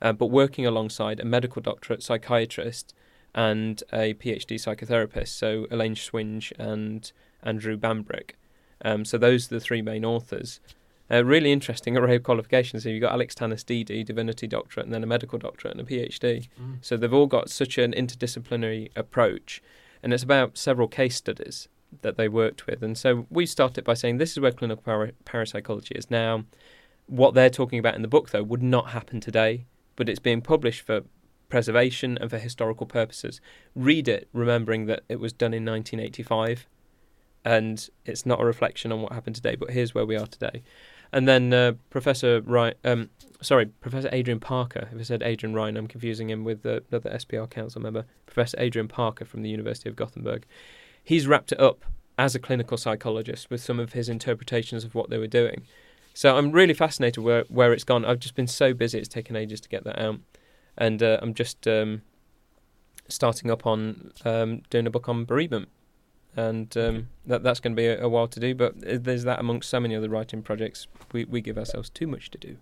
uh, but working alongside a medical doctorate psychiatrist and a PhD psychotherapist, so Elaine Swinge and Andrew Bambrick. Um, so those are the three main authors. A really interesting array of qualifications. So you've got Alex Tanous, DD, Divinity Doctorate, and then a medical doctorate and a PhD. Mm. So they've all got such an interdisciplinary approach, and it's about several case studies that they worked with. And so we started by saying this is where clinical para- parapsychology is now. What they're talking about in the book, though, would not happen today, but it's being published for preservation and for historical purposes. Read it, remembering that it was done in 1985, and it's not a reflection on what happened today. But here's where we are today. And then uh, Professor Ryan, um, sorry, Professor Adrian Parker. If I said Adrian Ryan, I'm confusing him with uh, another SPR council member, Professor Adrian Parker from the University of Gothenburg. He's wrapped it up as a clinical psychologist with some of his interpretations of what they were doing. So I'm really fascinated where where it's gone. I've just been so busy; it's taken ages to get that out, and uh, I'm just um, starting up on um, doing a book on bereavement, and um, that that's going to be a, a while to do. But there's that amongst so many other writing projects. We we give ourselves too much to do.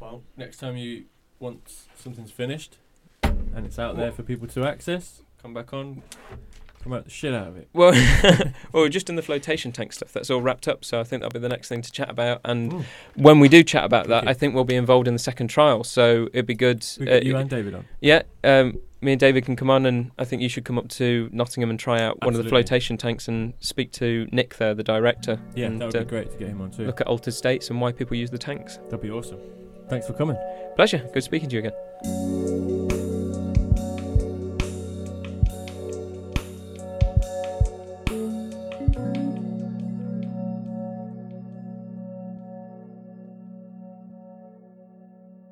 Well, next time you want something's finished and it's out there for people to access, come back on, promote the shit out of it. Well, *laughs* well, we're just in the flotation tank stuff. That's all wrapped up. So I think that'll be the next thing to chat about. And Mm. when we do chat about that. I think we'll be involved in the second trial. So it'd be good. We uh, you and David on. yeah, um, me and David can come on, and I think you should come up to Nottingham and try out one of the flotation tanks and speak to Nick there, the director. Yeah, and, that would uh, be great to get him on too. Look at altered states and why people use the tanks. That'd be awesome. Thanks for coming. Pleasure. Good speaking to you again.